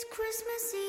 It's Christmas Eve,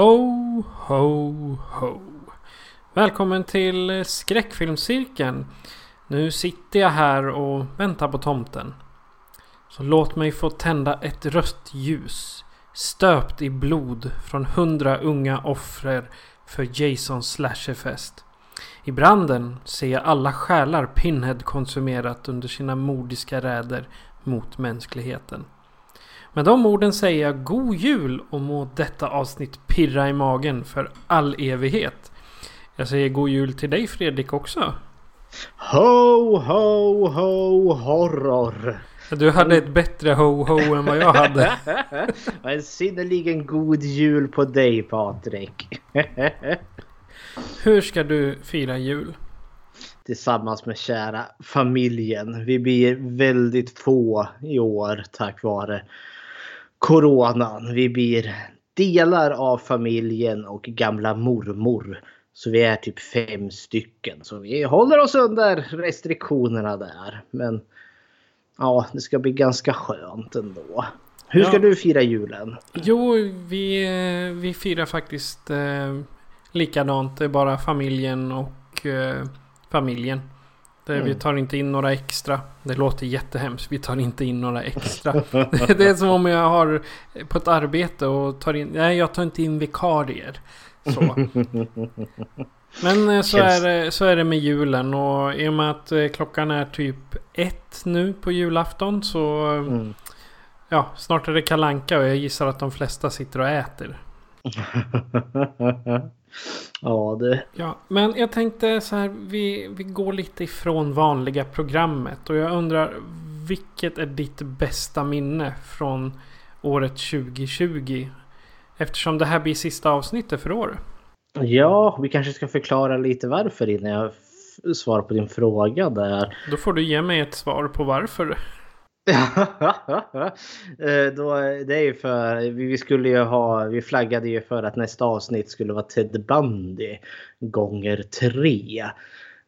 Ho, ho, ho. Välkommen till skräckfilmscirkeln. Nu sitter jag här och väntar på tomten. Så låt mig få tända ett rött ljus. Stöpt i blod från hundra unga offer för Jasons slasherfest. I branden ser jag alla själar Pinhead konsumerat under sina mordiska räder mot mänskligheten. Med de orden säger jag god jul och må detta avsnitt pirra i magen för all evighet. Jag säger god jul till dig Fredrik också. Ho, ho, ho, horror. Du hade ett bättre ho-ho än vad jag hade. en synnerligen god jul på dig Patrik. Hur ska du fira jul? Tillsammans med kära familjen. Vi blir väldigt få i år tack vare Coronan. Vi blir delar av familjen och gamla mormor. Så vi är typ fem stycken. Så vi håller oss under restriktionerna där. Men ja, det ska bli ganska skönt ändå. Hur ska Ja. du fira julen? Jo, vi, vi firar faktiskt eh, likadant. Det är bara familjen och eh, familjen. Det, Vi Mm. tar inte in några extra. Det låter jättehemskt. Vi tar inte in några extra. det det är som om jag har på ett arbete och tar in... Nej, jag tar inte in vikarier. Så. Men eh, så är, det, så är det med julen och i och med att eh, klockan är typ ett nu på julafton så... eh, Mm. Ja, snart är det kalanka och jag gissar att de flesta sitter och äter. ja, det... Ja, men jag tänkte så här, vi, vi går lite ifrån vanliga programmet och jag undrar vilket är ditt bästa minne från året 2020? Eftersom det här blir sista avsnittet för år. Ja, vi kanske ska förklara lite varför innan jag svarar på din fråga där. Då får du ge mig ett svar på varför. Eh, då, det är ju för, vi vi skulle ju ha, vi flaggade ju för att nästa avsnitt skulle vara Ted Bundy gånger tre.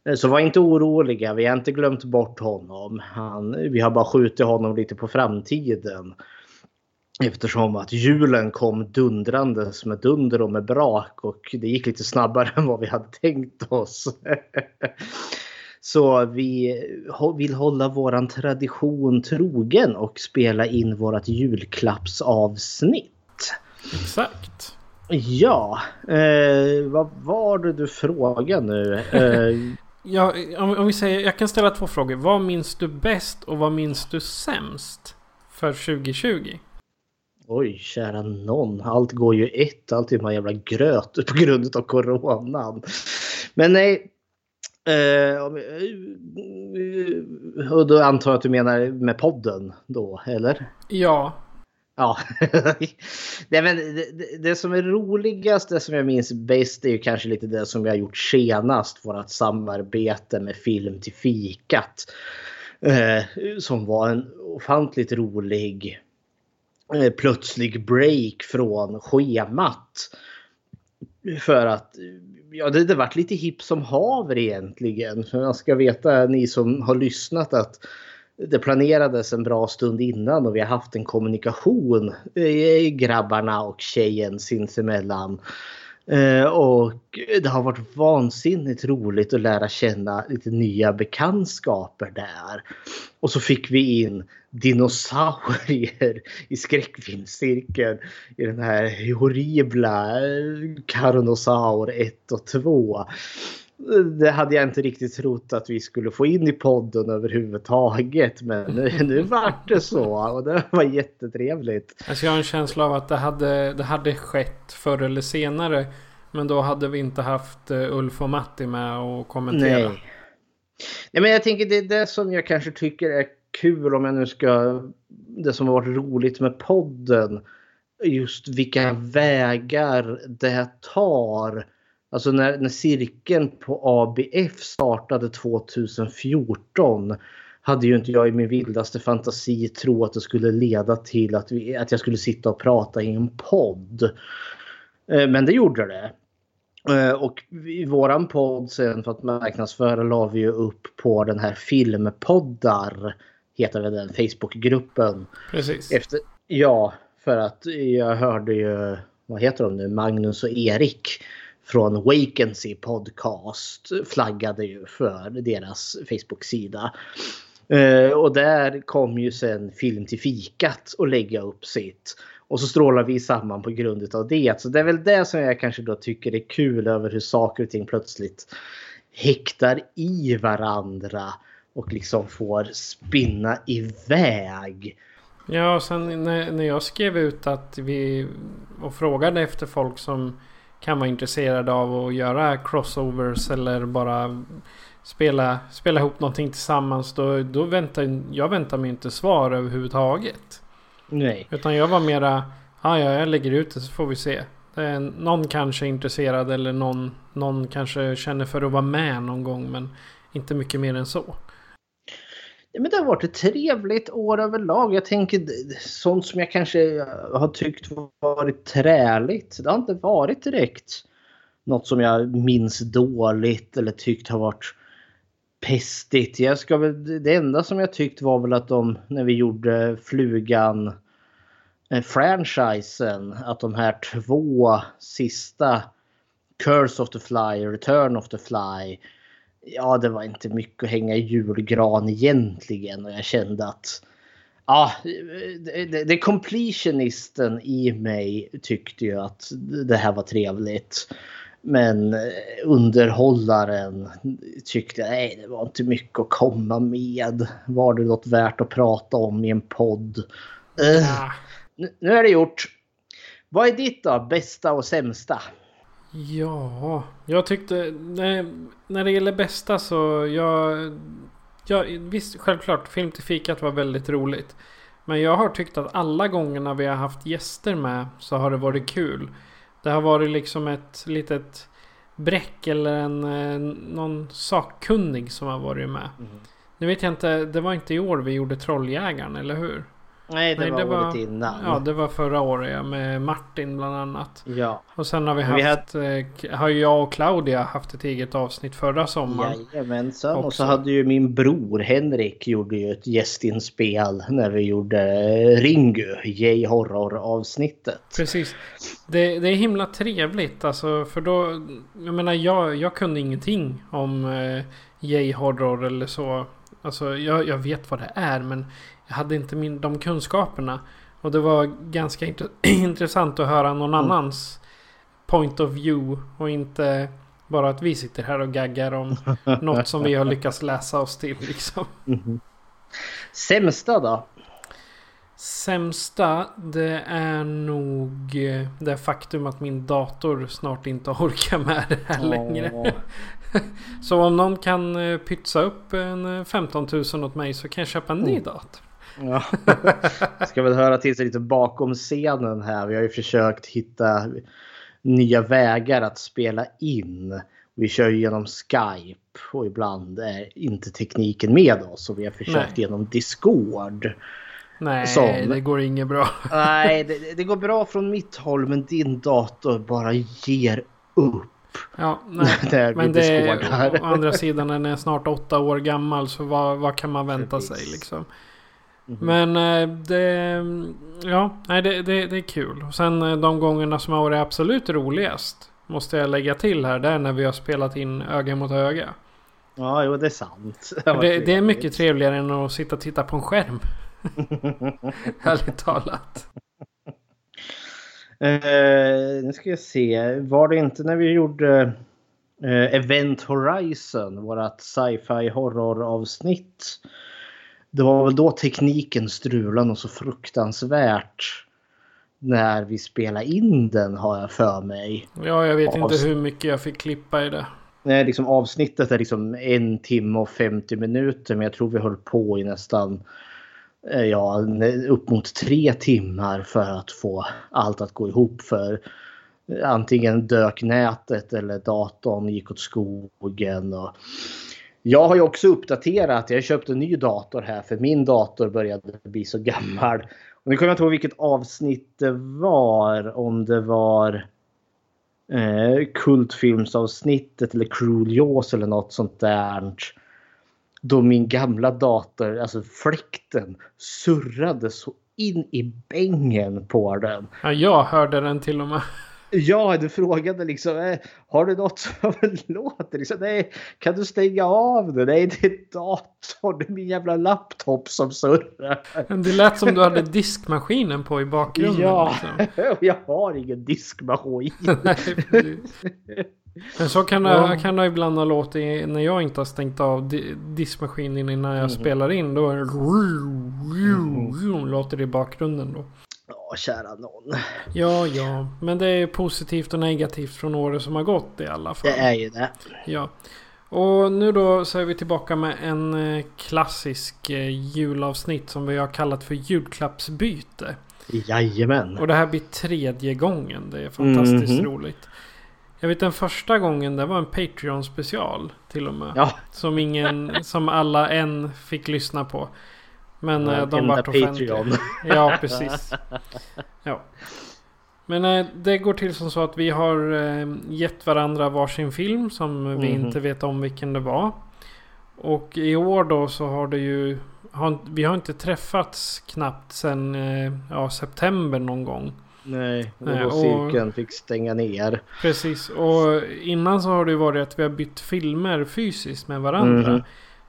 Eh, så var inte oroliga, vi har inte glömt bort honom. Han, vi har bara skjutit honom lite på framtiden. Eftersom att julen kom dundrandes med dunder och med brak och det gick lite snabbare än vad vi hade tänkt oss. Så vi vill hålla våran tradition trogen och spela in vårat julklappsavsnitt. Exakt. Ja, eh, vad var det du frågade nu? Eh, Ja, om, om vi säger, jag kan ställa två frågor. Vad minns du bäst och vad minns du sämst för 2020? oj, kära någon. Allt går ju ett. Allt är bara jävla gröt på grund av coronan. Men nej. Eh, eh, och då antar jag att du menar med podden då, eller? Ja, Ja. Nej, men det, det, som är roligast, det som jag minns bäst är ju kanske lite det som vi har gjort senast. Vårat samarbete med Film till fikat. Eh, som var en ofantligt rolig eh, plötslig break från schemat. För att ja, det, hade varit lite hipp som haver egentligen. För jag ska veta, ni som har lyssnat, att det planerades en bra stund innan och vi har haft en kommunikation, grabbarna och tjejen sinsemellan. Eh, och det har varit vansinnigt roligt att lära känna lite nya bekantskaper där. Och så fick vi in dinosaurier i skräckfilmscirkeln i den här horribla Carnosaur 1 och 2 det hade jag inte riktigt trott att vi skulle få in i podden överhuvudtaget. Men nu, nu vart det så och det var jättetrevligt. Alltså jag har en känsla av att det hade, det hade skett förr eller senare. Men då hade vi inte haft eh, Ulf och Matti med och kommentera. Nej. Nej men jag tänker det är det som jag kanske tycker är kul om jag nu ska... Det som har varit roligt med podden. Just vilka vägar det tar Alltså när, när cirkeln på ABF startade 2014 hade ju inte jag i min vildaste fantasi tro att det skulle leda till att, vi, att jag skulle sitta och prata i en podd. Eh, men det gjorde det. Eh, och i våran podd sen för att marknadsföra la vi ju upp på den här filmpoddar. Heter väl den Facebookgruppen. Precis. Efter, ja, för att jag hörde ju, vad heter de nu, Magnus och Erik från Vacancy Podcast flaggade ju för deras Facebook-sida. Uh, och där kom ju sen Film till fikat och lägga upp sitt. Och så strålar vi samman på grund av det. Så det är väl det som jag kanske då tycker är kul över hur saker och ting plötsligt häktar i varandra. Och liksom får spinna iväg. Ja, och sen när, när jag skrev ut att vi och frågade efter folk som kan vara intresserade av att göra crossovers eller bara spela, spela ihop någonting tillsammans. Då, då väntar jag väntar mig inte svar överhuvudtaget. Nej. Utan jag var mera, ja jag lägger ut det så får vi se. någon kanske är intresserad eller någon, någon kanske känner för att vara med någon gång men inte mycket mer än så. Men det har varit ett trevligt år överlag. Jag tänker sånt som jag kanske eh, har tyckt varit träligt. Det har inte varit direkt något som jag minns dåligt eller tyckt har varit pestigt. Jag ska väl, det enda som jag tyckt var väl att de, när vi gjorde Flugan eh, franchisen, att de här två sista Curse of the Fly, Return of the Fly ja, det var inte mycket att hänga i julgran egentligen. Och jag kände att ja, det, det, completionisten i mig tyckte ju att det här var trevligt. Men underhållaren tyckte nej, det var inte mycket att komma med. Var det något värt att prata om i en podd? Uh, nu är det gjort. Vad är ditt då? Bästa och sämsta? Ja, jag tyckte... Nej, när det gäller bästa så jag... jag visst, självklart, Film till fikat var väldigt roligt. Men jag har tyckt att alla gångerna vi har haft gäster med så har det varit kul. Det har varit liksom ett litet bräck eller en, eh, någon sakkunnig som har varit med. Mm. Nu vet jag inte, det var inte i år vi gjorde Trolljägaren, eller hur? Nej, det Nej, var det året var, innan. Ja, det var förra året ja, med Martin bland annat. Ja. Och sen har vi haft, vi hade... Eh, har jag och Claudia haft ett eget avsnitt förra sommaren. Jajamensan. Också. Och så hade ju min bror Henrik gjorde ju ett gästinspel när vi gjorde Ringu, J-horror avsnittet. Precis. Det, det, är himla trevligt alltså för då, jag menar jag, jag kunde ingenting om eh, J-horror eller så. Alltså jag, jag vet vad det är men jag hade inte min, de kunskaperna. Och det var ganska int intressant att höra någon mm. annans point of view. Och inte bara att vi sitter här och gaggar om något som vi har lyckats läsa oss till. Liksom. Mm. Sämsta då? Sämsta det är nog eh, det faktum att min dator snart inte orkar med det här oh. längre. Så om någon kan eh, pytsa upp en 15 000 åt mig så kan jag köpa en ny mm. dator. Ja. Ska väl höra till sig lite bakom scenen här. Vi har ju försökt hitta nya vägar att spela in. Vi kör ju genom Skype och ibland är inte tekniken med oss. Och vi har försökt Nej. genom Discord. Nej, Som- det går inget bra. Nej, det, det går bra från mitt håll men din dator bara ger upp. Ja, nej. Men det är, å andra sidan den är snart åtta år gammal så vad, vad kan man vänta Precis. sig liksom. Mhm. Men eh, det, ja, nej, det, det, det är kul. Och sen eh, de gångerna som har varit absolut roligast måste jag lägga till här. Det är när vi har spelat in öga mot öga. Ja, jo det är sant. Det, det är mycket trevligare än att sitta och titta på en skärm. Ärligt talat. Eh, nu ska jag se. Var det inte när vi gjorde eh, Event Horizon, vårat sci-fi horror avsnitt. Det var väl då tekniken strulade och så fruktansvärt. När vi spelade in den har jag för mig. Ja, jag vet inte hur mycket jag fick klippa i det. Nej, liksom avsnittet är liksom en timme och 50 minuter men jag tror vi höll på i nästan eh, ja, upp mot tre timmar för att få allt att gå ihop för antingen dök nätet eller datorn gick åt skogen. Och jag har ju också uppdaterat. Jag köpte en ny dator här för min dator började bli så gammal. Och nu kommer jag inte ihåg vilket avsnitt det var. Om det var eh, kultfilmsavsnittet eller Cruel Jaws eller något sånt där. Då min gamla dator, alltså fläkten, surrade så in i bängen på den. Ja, jag hörde den till och med. Ja, du frågade liksom, eh, har du något som låter? Liksom, nej, kan du stänga av det? Nej, det är datorn, det är min jävla laptop som surrar. Det lät som du hade diskmaskinen på i bakgrunden. Ja, Liksom. jag har ingen diskmaskin. Nej. Men så kan det, kan det ibland ha låtit när jag inte har stängt av di- diskmaskinen innan jag spelar in. Då det... Låter det i bakgrunden då. Ja, kära någon. Ja, ja. Men det är positivt och negativt från året som har gått i alla fall. Det är ju det. Ja. Och nu då så är vi tillbaka med en eh, klassisk eh, julavsnitt som vi har kallat för julklappsbyte. Jajamän. Och det här blir tredje gången. Det är fantastiskt Mhm. roligt. Jag vet den första gången det var en Patreon special till och med. Ja, Som ingen, som alla än fick lyssna på. Men eh, de vart offentliga. Ja, precis. Ja. Men eh, det går till som så att vi har eh, gett varandra varsin film som vi Mhm. inte vet om vilken det var. Och i år då så har det ju... Har, vi har inte träffats knappt sen ja, september någon gång. Nej, och då och- cirkeln fick stänga ner. Precis, och innan så har det ju varit att vi har bytt filmer fysiskt med varandra. Mhm.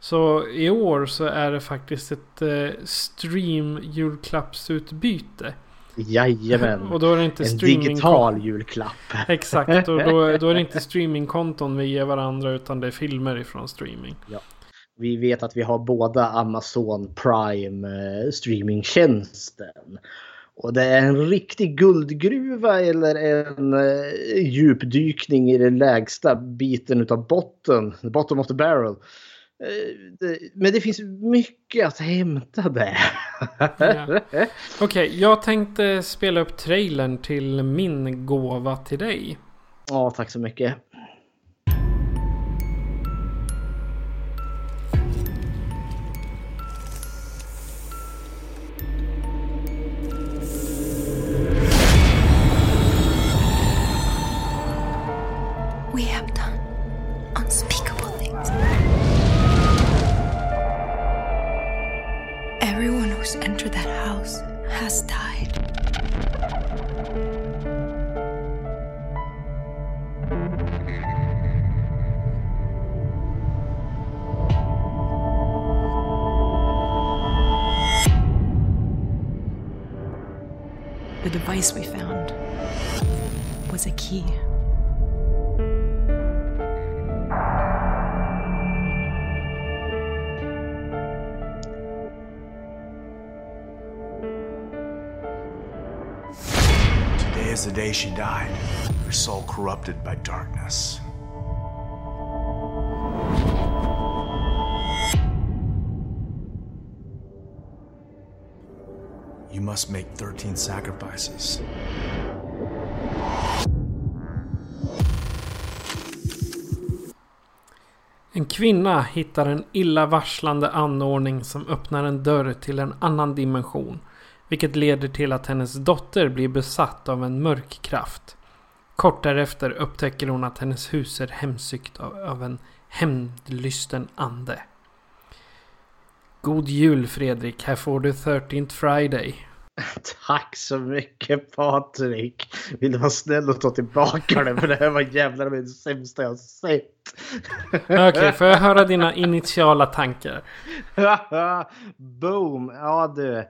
Så i år så är det faktiskt ett eh, stream julklappsutbyte. Jajamän. Och då är det inte en digital julklapp. Exakt, och då, då är det inte streamingkonton vi ger varandra utan det är filmer ifrån streaming. Vi vet att vi har båda Amazon Prime eh, streamingtjänsten. Och det är en riktig guldgruva eller en eh, djupdykning i den lägsta biten utav botten. Bottom of the barrel. Eh, men det finns mycket att hämta där. Ja. Okej, jag tänkte spela upp trailern till min gåva till dig. ja, tack så mycket. Corrupted by darkness. must make 13 sacrifices. En kvinna hittar en illavarslande anordning som öppnar en dörr till en annan dimension. Vilket leder till att hennes dotter blir besatt av en mörk kraft. Kort därefter upptäcker hon att hennes hus är hemsökt av, av en hämndlysten ande. God jul Fredrik, här får du 13th Friday. Tack så mycket Patrik. Vill du vara snäll och ta tillbaka det? För det här var jävlar med det sämsta jag sett. Okej, får jag höra dina initiala tankar? Boom! Ja du.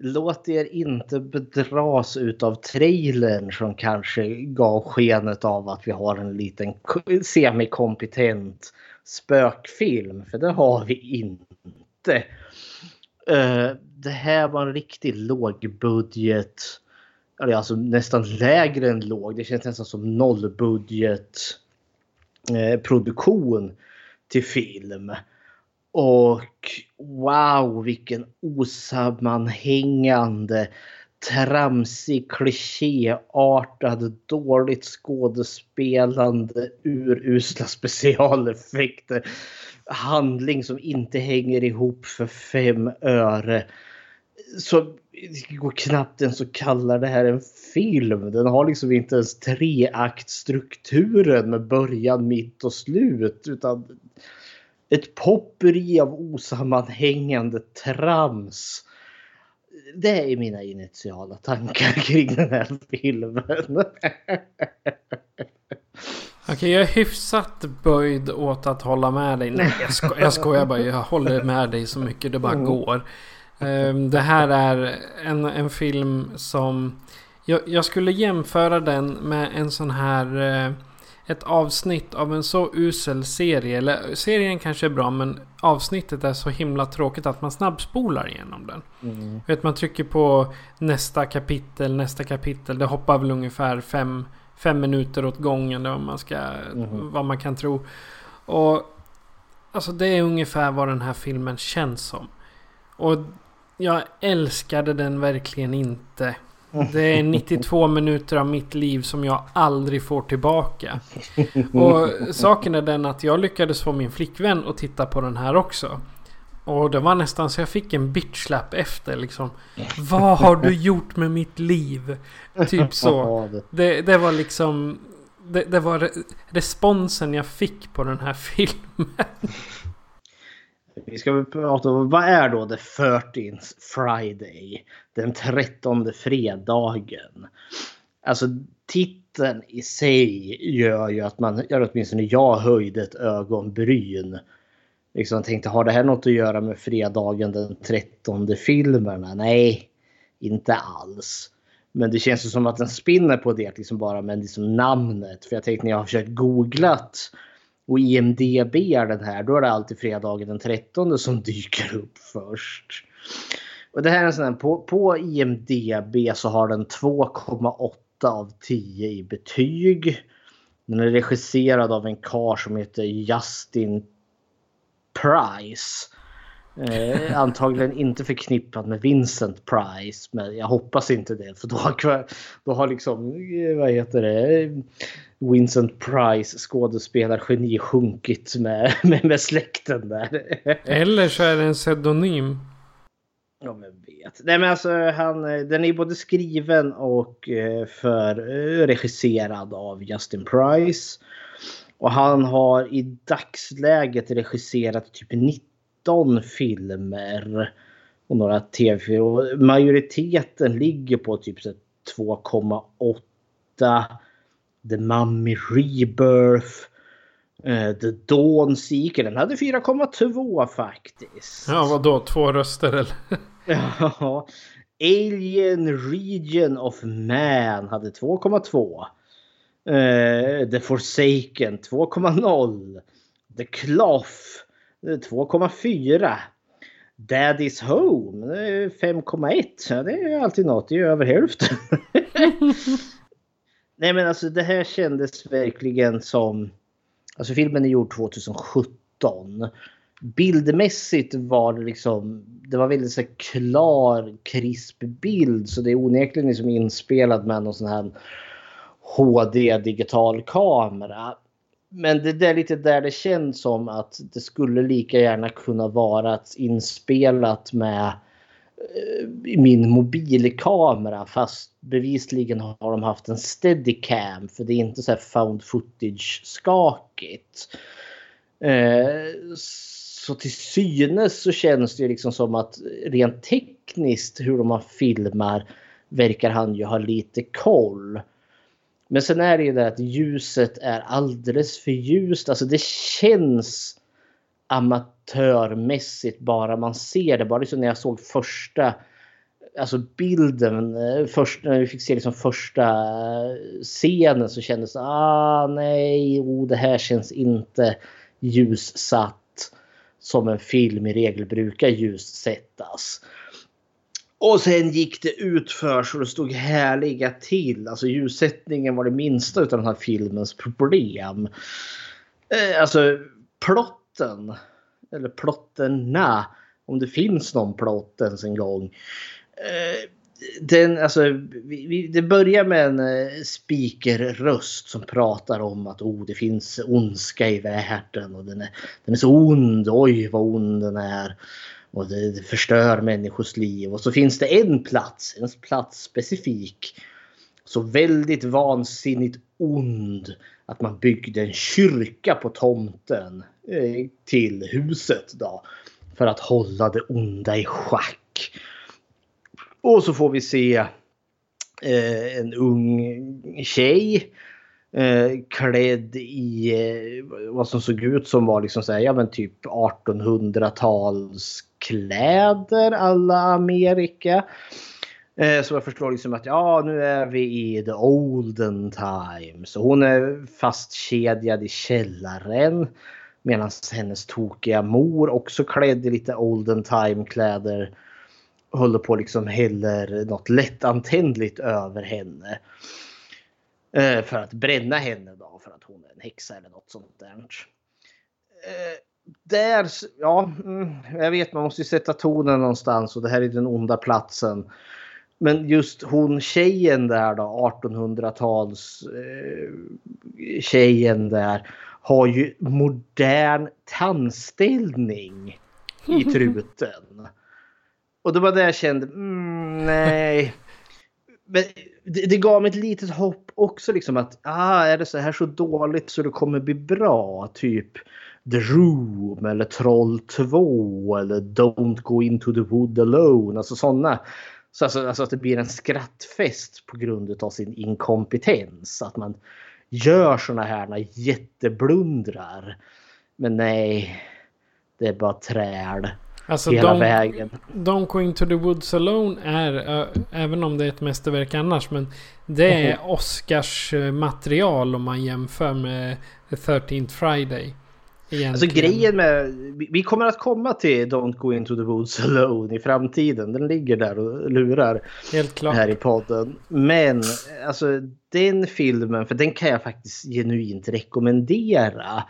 Låt er inte bedras utav trailern som kanske gav skenet av att vi har en liten semikompetent spökfilm. För det har vi inte. Eh, det här var en riktigt lågbudget. Eller alltså nästan lägre än låg. Det känns nästan som nollbudget eh, produktion till film. Och wow vilken osammanhängande tramsig, klichéartad, dåligt skådespelande, urusla specialeffekter. Handling som inte hänger ihop för fem öre. Så det går knappt ens att kalla det här en film. Den har liksom inte ens treaktstrukturen med början, mitt och slut. Utan ett popperi av osammanhängande trams. Det är mina initiala tankar kring den här filmen. Okej, jag är hyfsat böjd åt att hålla med dig. Nej, jag, sko jag skojar bara. Jag håller med dig så mycket det bara går. Ehm, det här är en, en film som... Jag, jag skulle jämföra den med en sån här... Ett avsnitt av en så usel serie. Eller serien kanske är bra men avsnittet är så himla tråkigt att man snabbspolar igenom den. Vet man trycker på nästa kapitel, nästa kapitel. Det hoppar väl ungefär fem, fem minuter åt gången. Vad man, ska, vad man kan tro. Och alltså det är ungefär vad den här filmen känns som. Och jag älskade den verkligen inte. Det är 92 minuter av mitt liv som jag aldrig får tillbaka. Och saken är den att jag lyckades få min flickvän att titta på den här också. Och det var nästan så jag fick en bitchlap efter liksom. Vad har du gjort med mitt liv? Typ så. Det- Det, det var liksom... Det, det var re- responsen jag fick på den här filmen. Vi ska väl prata om vad är då the 13th Friday? Den 13 fredagen. Alltså titeln i sig gör ju att man, gör åtminstone jag höjde ett ögonbryn. Liksom tänkte, har det här något att göra med fredagen den 13 filmerna? Nej, inte alls. Men det känns ju som att den spinner på det liksom bara med liksom namnet. För jag tänkte när jag har försökt googlat och IMDB är den här, då är det alltid fredagen den 13 som dyker upp först. Och det här är en sån här, på, på IMDB så har den 2,8 av 10 i betyg. Den är regisserad av en karl som heter Justin Price. Eh, antagligen inte förknippad med Vincent Price, men jag hoppas inte det. För då har, då har liksom, eh, vad heter det, Vincent Price skådespelargeni sjunkit med, med, med släkten där. Eller så är det en pseudonym. Ja men vet. Nej men alltså han, den är både skriven och eh, för eh, regisserad av Justin Price. Och han har i dagsläget regisserat typ 19 filmer. Och några tv-filmer. Och Majoriteten ligger på typ så här 2,8. The Mummy Rebirth. eh, The Dawn Seeker. Den hade 4,2 faktiskt. Ja, vadå? Två röster eller? Ja. Alien Region of Man hade 2,2. Eh, The Forsaken 2,0. The Cloth eh, 2,4. Daddy's Home eh, 5,1. Ja, det är alltid något. Det är över hälften. Nej men alltså det här kändes verkligen som... Alltså filmen är gjord 2017. bildmässigt var det liksom, det var väldigt så klar, krisp bild. Så det är onekligen liksom inspelat med någon sån här HD digital kamera. Men det är lite där det känns som att det skulle lika gärna kunna vara inspelat med Eh, min mobilkamera fast bevisligen har de haft en steadicam för det är inte så här found footage skakigt. Eh, så till synes så känns det liksom som att rent tekniskt hur de har filmar verkar han ju ha lite koll. Men sen är det ju det att ljuset är alldeles för ljust. Alltså det känns amatörmässigt bara man ser det. Bara liksom när jag såg första alltså bilden, eh, först, när vi fick se liksom första eh, scenen så kändes det ah nej, oh, det här känns inte ljussatt som en film i regel brukar ljussättas. Och sen gick det utför så det stod härliga till. Alltså ljussättningen var det minsta av den här filmens problem. Eh, alltså plott plotten. Eller plotterna. Om det finns någon plott ens en gång. Eh, den, alltså, vi, vi, det börjar med en eh, speakerröst som pratar om att oh, det finns ondska i världen och den är, den är så ond. Oj vad ond den är. Och det, det förstör människors liv. Och så finns det en plats, en plats specifik. Så väldigt vansinnigt ond att man byggde en kyrka på tomten Eh, till huset då. För att hålla det onda i schack. Och så får vi se eh, en ung tjej eh, klädd i eh, vad som såg ut som var liksom så här, ja men typ 1800-talskläder. alla Amerika. Eh, så jag förstår liksom att ja, nu är vi i the olden times. Hon är fastkedjad i källaren. Medan hennes tokiga mor också klädd i lite olden time kläder håller på liksom häller något lättantändligt över henne. Eh, för att bränna henne då för att hon är en häxa eller något sånt där. Eh, där, ja, mm, jag vet man måste ju sätta tonen någonstans och det här är den onda platsen. Men just hon tjejen där då, 1800-tals eh, tjejen där har ju modern tandställning i truten. Och det var där jag kände, mm, nej. Men det, det, gav mig ett litet hopp också liksom att, ah, är det så här så dåligt så det kommer bli bra? Typ The Room eller Troll 2 eller Don't Go Into The Wood Alone. Alltså sådana. Så alltså, alltså att det blir en skrattfest på grund av sin inkompetens. Att man gör sådana här jätteblundrar. Men nej, det är bara träd. Alltså hela don't, vägen. Don't Go Into The Woods Alone är, äh, även om det är ett mästerverk annars, men det är mm. Oscars material om man jämför med The 13th Friday. Egentligen. Alltså grejen med, vi kommer att komma till Don't Go Into The Woods Alone i framtiden. Den ligger där och lurar Helt klart. här i podden. Men alltså den filmen, för den kan jag faktiskt genuint rekommendera.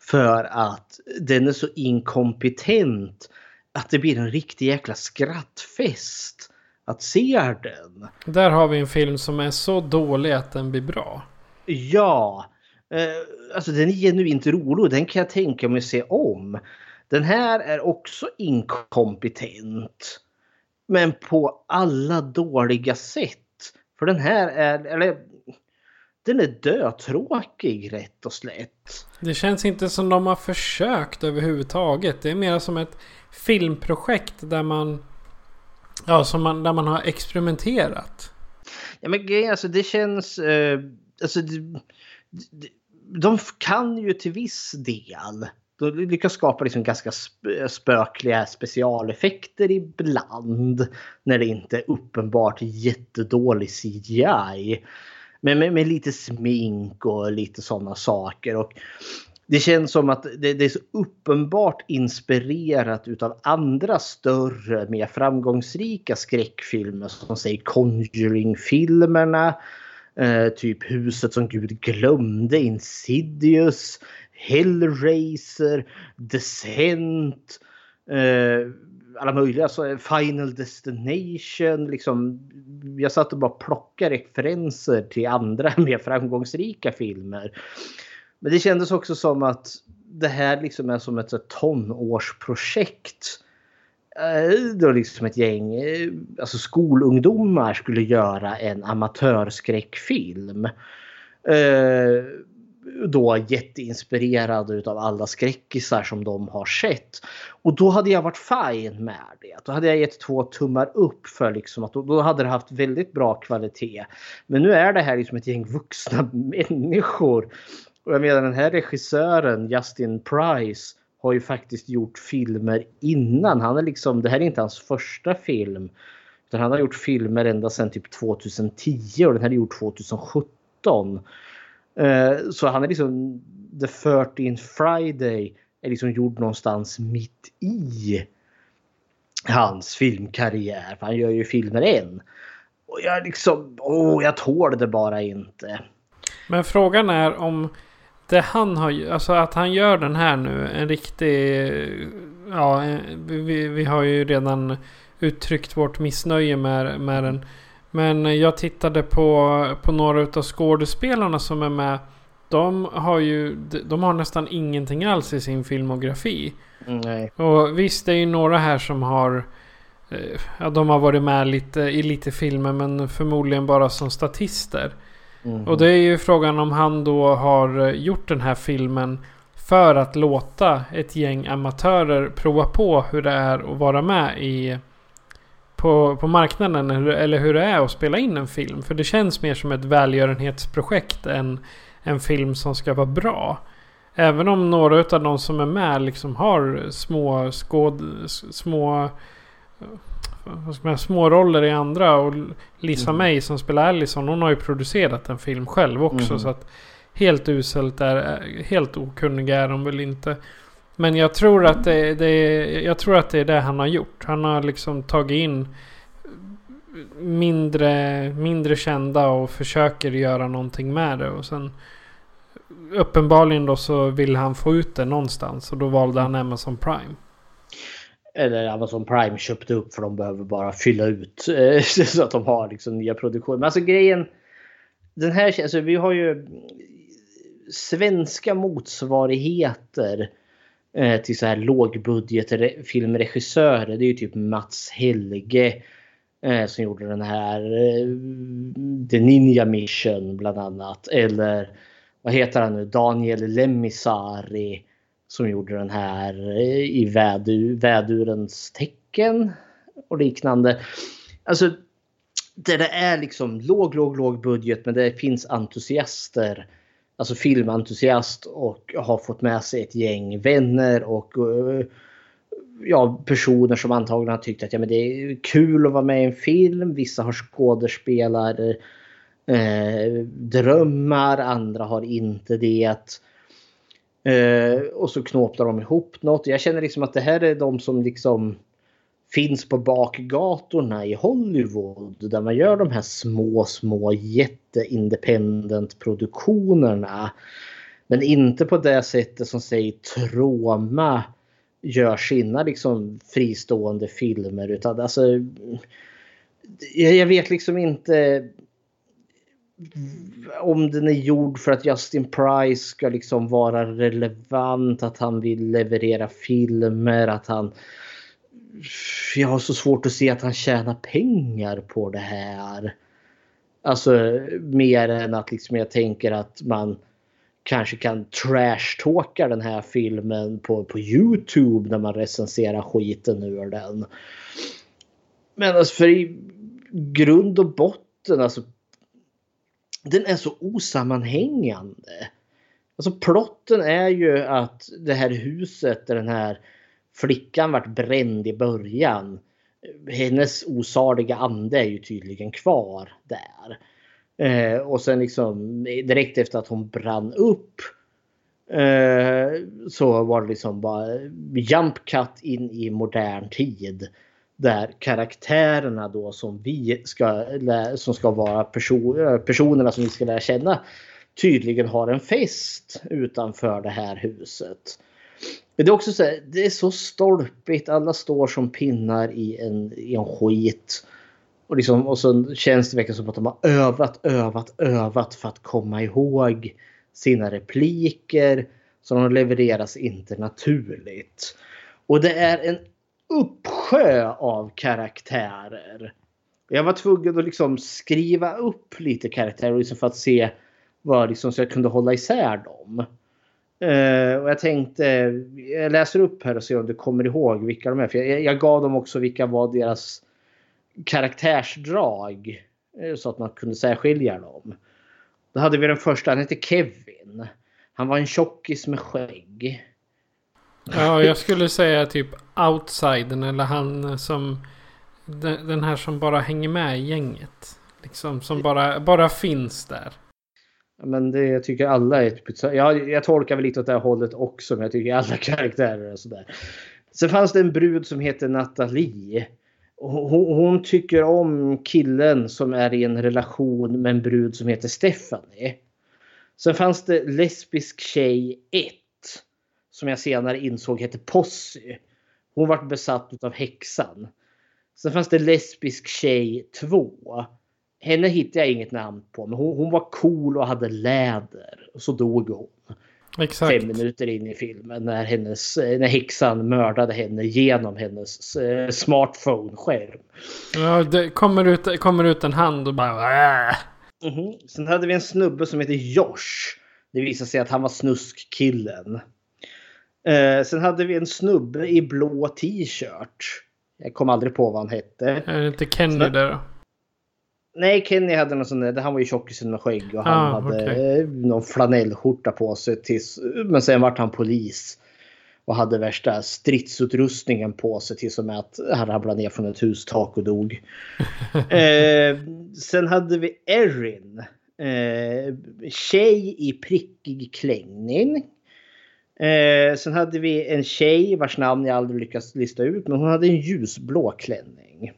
För att den är så inkompetent att det blir en riktig jäkla skrattfest att se den. Där har vi en film som är så dålig att den blir bra. Ja, alltså den är genuint rolig den kan jag tänka mig se om. Den här är också inkompetent. Men på alla dåliga sätt. För den här är, eller den är dötråkig rätt och slätt. Det känns inte som de har försökt överhuvudtaget. Det är mer som ett filmprojekt där man, ja, som man, där man har experimenterat. Ja men alltså det känns, eh, alltså det, det, de kan ju till viss del de lyckas skapa liksom ganska spökliga specialeffekter ibland. När det inte är uppenbart jättedålig CGI. Men med, med lite smink och lite sådana saker. Och det känns som att det, det, är så uppenbart inspirerat utav andra större, mer framgångsrika skräckfilmer. Som säger Conjuring-filmerna. Eh, typ Huset som Gud glömde, Insidious, Hellraiser, Descent. Eh, alla möjliga, så Final Destination. Liksom, jag satt och bara plockade referenser till andra mer framgångsrika filmer. Men det kändes också som att det här liksom är som ett tonårsprojekt. Eh, då liksom ett gäng eh, alltså skolungdomar skulle göra en amatörskräckfilm. Eh, Då jätteinspirerad utav alla skräckisar som de har sett. Och då hade jag varit fine med det. Då hade jag gett två tummar upp för liksom att då, då hade det haft väldigt bra kvalitet. Men nu är det här liksom ett gäng vuxna människor. Och jag menar den här regissören Justin Price har ju faktiskt gjort filmer innan. Han är liksom, det här är inte hans första film. Utan han har gjort filmer ända sedan typ 2010 och den här är gjord 2017. Eh, Så han är liksom The 13th Friday är liksom gjord någonstans mitt i hans filmkarriär. För han gör ju filmer än. Och jag liksom, åh, jag tål det bara inte. Men frågan är om det han har, alltså att han gör den här nu, en riktig, ja, vi, vi har ju redan uttryckt vårt missnöje med, med den. Men jag tittade på, på några av skådespelarna som är med. De har ju, de har nästan ingenting alls i sin filmografi. Nej. Och visst, det är ju några här som har... eh, Ja, de har varit med lite, i lite filmer men förmodligen bara som statister. Mm. Och det är ju frågan om han då har eh, gjort den här filmen för att låta ett gäng amatörer prova på hur det är att vara med i på, på marknaden eller, eller hur det är att spela in en film. För det känns mer som ett välgörenhetsprojekt än en film som ska vara bra. Även om några av de som är med liksom har små skåd... små... Vad ska man, säga, små roller i andra. Och Lisa May som spelar Allison hon har ju producerat en film själv också. Mhm. Så att helt uselt är... Helt okunniga är de väl inte. Men jag tror att det, det, jag tror att det är det han har gjort. Han har liksom tagit in mindre, mindre kända och försöker göra någonting med det. Och sen uppenbarligen då så vill han få ut det någonstans. Och då valde han Amazon Prime. Eller Amazon Prime köpte upp för de behöver bara fylla ut eh, så att de har liksom nya produktioner. Men alltså grejen. Den här, alltså vi har ju svenska motsvarigheter eh, till så här lågbudgetfilmregissörer. Det är ju typ Mats Helge eh, som gjorde den här The Ninja Mission bland annat. Eller vad heter han nu? Daniel Lemmisari som gjorde den här eh, i vädur, vädurens tecken och liknande. Alltså där det är liksom låg, låg, låg budget men det finns entusiaster. Alltså filmentusiast och har fått med sig ett gäng vänner och eh, ja, personer som antagligen har tyckt att ja, men det är kul att vara med i en film. Vissa har skådespelare eh, drömmar, andra har inte det. Eh, och så knåpar de ihop något. Jag känner liksom att det här är de som liksom finns på bakgatorna i Hollywood där man gör de här små, små jätteindependent produktionerna. Men inte på det sättet som säg Troma gör sina liksom fristående filmer utan alltså jag jag vet liksom inte Mm. om den är gjord för att Justin Price ska liksom vara relevant, att han vill leverera filmer, att han... Jag har så svårt att se att han tjänar pengar på det här. Alltså mer än att liksom jag tänker att man kanske kan trashtalka den här filmen på, på Youtube när man recenserar skiten ur den. Men alltså för i grund och botten alltså den är så osammanhängande. Alltså plotten är ju att det här huset där den här flickan vart bränd i början. Hennes osaliga ande är ju tydligen kvar där. Eh, och sen liksom direkt efter att hon brann upp. Eh, så var det liksom bara jump cut in i modern tid. Där karaktärerna då som vi ska, som ska vara person, eh, personerna som vi ska lära känna tydligen har en fest utanför det här huset. Men Det är också så här, det är så stolpigt. Alla står som pinnar i en, i en skit. Och, liksom, och så känns det verkligen som att de har övat, övat, övat för att komma ihåg sina repliker. Så de levereras inte naturligt. Och det är en uppsjö av karaktärer. Jag var tvungen att liksom skriva upp lite karaktärer liksom för att se vad liksom, så jag kunde hålla isär dem. Uh, och jag tänkte, jag läser upp här och ser om du kommer ihåg vilka de är. För jag, jag gav dem också vilka var deras karaktärsdrag. Eh, så att man kunde särskilja dem. Då hade vi den första, han hette Kevin. Han var en tjockis med skägg. Ja, jag skulle säga typ outsidern eller han som... Den, här som bara hänger med i gänget. Liksom som bara, bara finns där. Men det jag tycker alla är typ, jag, jag tolkar väl lite åt det här hållet också, men jag tycker alla karaktärer är sådär. Sen fanns det en brud som heter Nathalie. Hon, hon tycker om killen som är i en relation med en brud som heter Stephanie. Sen fanns det lesbisk tjej 1. Som jag senare insåg hette Possy. Hon var besatt av häxan. Sen fanns det lesbisk tjej 2. Henne hittade jag inget namn på, men hon, hon var cool och hade läder. Och så dog hon Exakt. fem minuter in i filmen när, hennes, när häxan mördade henne genom hennes eh, smartphone-skärm. Ja, det kommer ut, kommer ut en hand och bara... Äh. Mhm. Sen hade vi en snubbe som heter Josh. Det visade sig att han var snuskkillen. Eh, sen hade vi en snubbe i blå t-shirt. Jag kom aldrig på vad han hette. Är det inte Kenny där då? Nej, Kenny hade någon sån där, han var ju tjockisen med skägg och han Ah, hade eh, någon flanellskjorta på sig. Tills, men sen vart han polis. Och hade värsta stridsutrustningen på sig tills och med att han ramlade ner från ett hustak och dog. eh, sen hade vi Erin. Eh, tjej i prickig klänning. Eh, sen hade vi en tjej vars namn jag aldrig lyckats lista ut. Men hon hade en ljusblå klänning.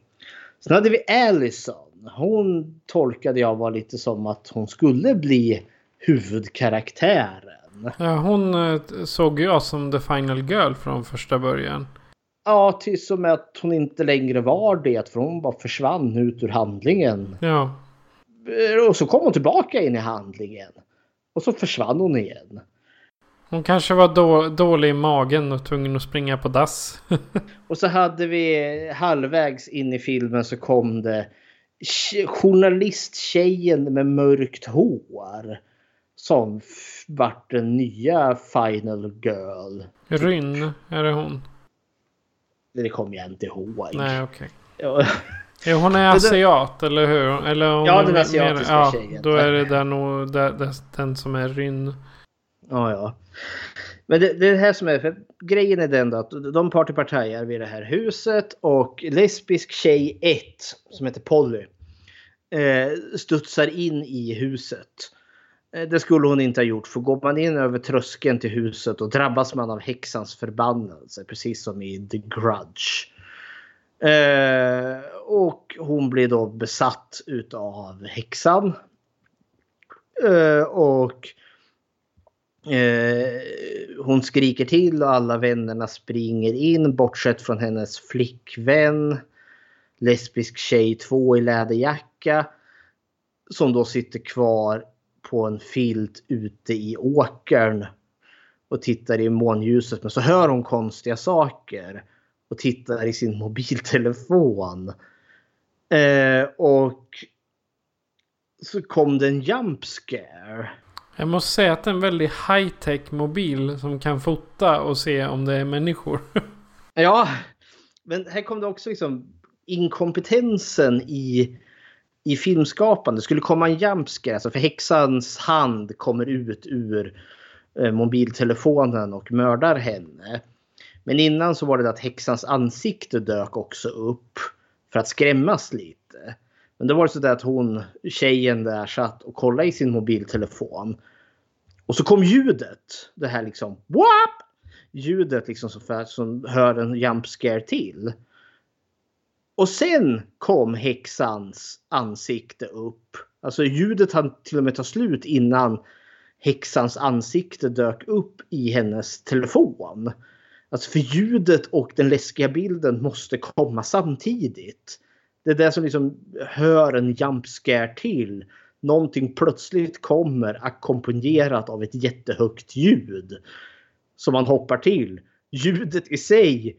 Sen hade vi Allison. Hon tolkade jag var lite som att hon skulle bli huvudkaraktären. Ja, hon eh, såg jag som the final girl från första början. Ja, tills och med att hon inte längre var det. För hon bara försvann ut ur handlingen. Ja. Eh, Och så kom hon tillbaka in i handlingen. Och så försvann hon igen. Hon kanske var då, dålig i magen och tvungen att springa på dass. Och så hade vi halvvägs in i filmen så kom det tje- journalisttjejen med mörkt hår. Som vart den nya final girl. Rynn, är det hon? Det kommer jag inte ihåg. Nej, okej. Ja. Ja, hon är det- asiat, eller hur? Eller hon Ja, den mer- asiatiska ja, tjejen. Då är det där nog där, där, den som är Rynn. Ja, ja. Men det, det är det här som är, för grejen är den då att de partypartajar vid det här huset och lesbisk tjej 1 som heter Polly eh, studsar in i huset. Eh, Det skulle hon inte ha gjort för går man in över tröskeln till huset och drabbas man av häxans förbannelse precis som i The Grudge. Eh, och hon blir då besatt utav häxan. Eh, och Eh, hon skriker till och alla vännerna springer in bortsett från hennes flickvän. Lesbisk tjej 2 i läderjacka. Som då sitter kvar på en filt ute i åkern. Och tittar i månljuset men så hör hon konstiga saker. Och tittar i sin mobiltelefon. Eh, och så kom det en jump scare. Jag måste säga att det är en väldigt high-tech mobil som kan fota och se om det är människor. Ja, men här kom det också liksom inkompetensen i, i filmskapande. Det skulle komma en jumpscare, alltså för häxans hand kommer ut ur eh, mobiltelefonen och mördar henne. Men innan så var det att häxans ansikte dök också upp för att skrämmas lite. Men då var det så där att hon, tjejen där, satt och kollade i sin mobiltelefon. Och så kom ljudet. Det här liksom WAP! Ljudet liksom som, för, som hör en jump scare till. Och sen kom häxans ansikte upp. Alltså ljudet hann till och med ta slut innan häxans ansikte dök upp i hennes telefon. Alltså för ljudet och den läskiga bilden måste komma samtidigt. Det är det som liksom hör en jump scare till. Någonting plötsligt kommer ackompanjerat av ett jättehögt ljud. Som man hoppar till. Ljudet i sig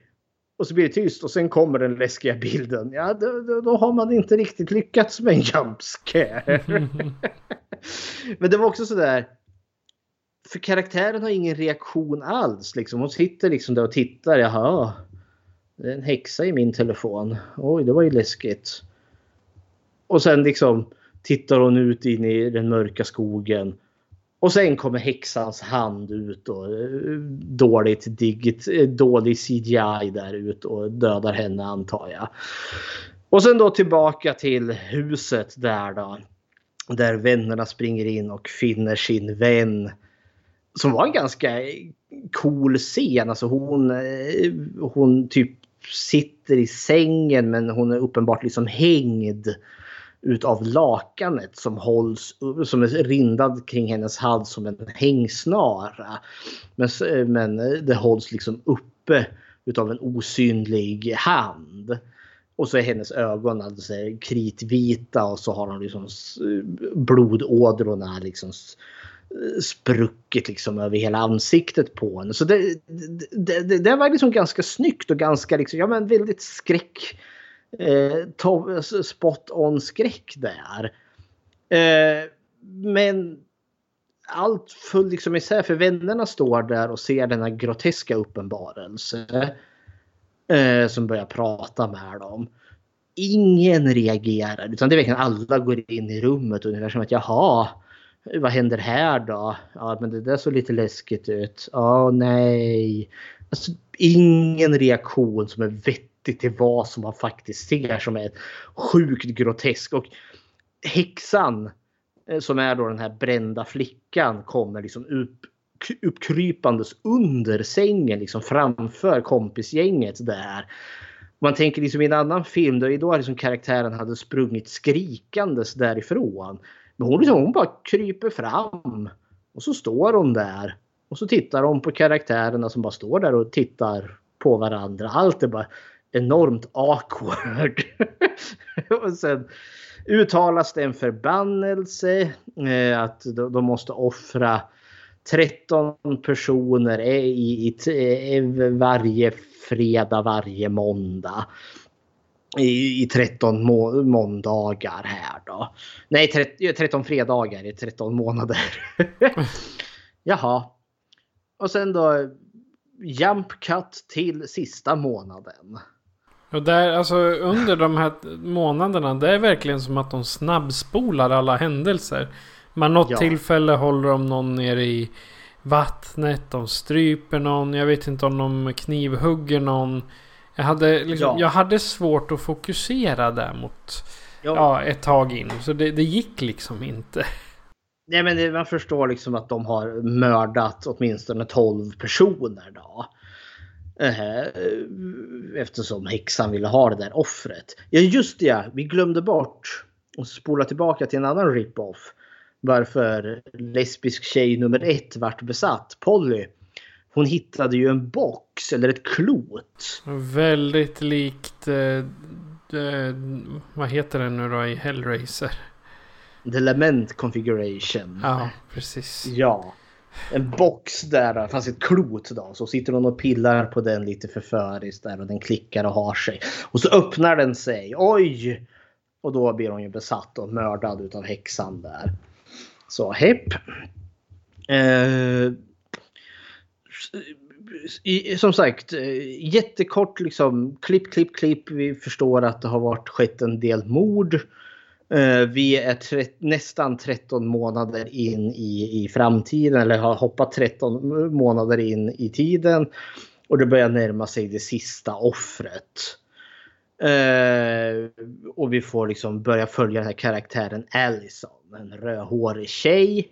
och så blir det tyst och sen kommer den läskiga bilden. Ja, då, då, då har man inte riktigt lyckats med en jump scare. Men det var också sådär. För karaktären har ingen reaktion alls. Liksom. Hon sitter liksom där och tittar. Jaha. Det är en häxa i min telefon. Oj, det var ju läskigt. Och sen liksom tittar hon ut in i den mörka skogen. Och sen kommer häxans hand ut och eh, dåligt digit, eh, dålig CGI där ut och dödar henne antar jag. Och sen då tillbaka till huset där då. Där vännerna springer in och finner sin vän. Som var en ganska cool scen. Alltså hon, eh, hon typ sitter i sängen men hon är uppenbart liksom hängd utav lakanet som hålls som är rindad kring hennes hals som en hängsnara. Men, men det hålls liksom uppe utav en osynlig hand. Och så är hennes ögon alltså kritvita och så har hon liksom blodådrorna liksom spruckit liksom över hela ansiktet på henne. Så det, det, det, det var liksom ganska snyggt och ganska liksom, ja men väldigt skräck eh, spot on skräck där. Eh, men allt föll liksom isär för vännerna står där och ser denna groteska uppenbarelse. Eh, som börjar prata med dem. Ingen reagerar utan det är verkligen alla går in i rummet och ungefär som att jaha, vad händer här då? Ja, men det där såg lite läskigt ut. Ja, nej. Alltså, ingen reaktion som är vettig till vad som man faktiskt ser som är sjukt grotesk. Och häxan eh, som är då den här brända flickan kommer liksom upp, uppkrypandes under sängen liksom framför kompisgänget där. Man tänker liksom i en annan film då, då liksom karaktären hade sprungit skrikandes därifrån. Men hon, liksom, hon bara kryper fram och så står hon där. Och så tittar hon på karaktärerna som bara står där och tittar på varandra. Allt är bara enormt awkward. och sen uttalas det en förbannelse eh, att de, de måste offra 13 personer eh, i, i, i, eh, varje fredag, varje måndag. I, i 13 må, måndagar här då. Nej, 30, 13 fredagar i 13 månader. Jaha. Och sen då jump cut till sista månaden. Och där, alltså under de här månaderna, det är verkligen som att de snabbspolar alla händelser. Man något ja. tillfälle håller de någon nere i vattnet, de stryper någon, jag vet inte om de knivhugger någon. Jag hade, liksom, ja. jag hade svårt att fokusera där mot ja. ja ett tag in. Så det, det gick liksom inte. Nej men det, man förstår liksom att de har mördat åtminstone 12 personer då. Eh, eftersom häxan ville ha det där offret. Ja just det, vi glömde bort och spola tillbaka till en annan rip-off. Varför lesbisk tjej nummer ett vart besatt, Polly. Hon hittade ju en box eller ett klot. Väldigt likt, eh, eh, vad heter den nu då i Hellraiser? The Lament Configuration. Ja, precis. Ja en box där fanns ett klot då. Så sitter hon och pillar på den lite förföriskt där och den klickar och har sig. Och så öppnar den sig. Oj! Och då blir hon ju besatt och mördad utav häxan där. Så hepp. Eh, som sagt, eh, jättekort liksom klipp, klipp, klipp. Vi förstår att det har varit skett en del mord. Eh, vi är tre, nästan 13 månader in i, i framtiden eller har hoppat 13 månader in i tiden. Och det börjar närma sig det sista offret. Uh, och vi får liksom börja följa den här karaktären Allison. En rödhårig tjej.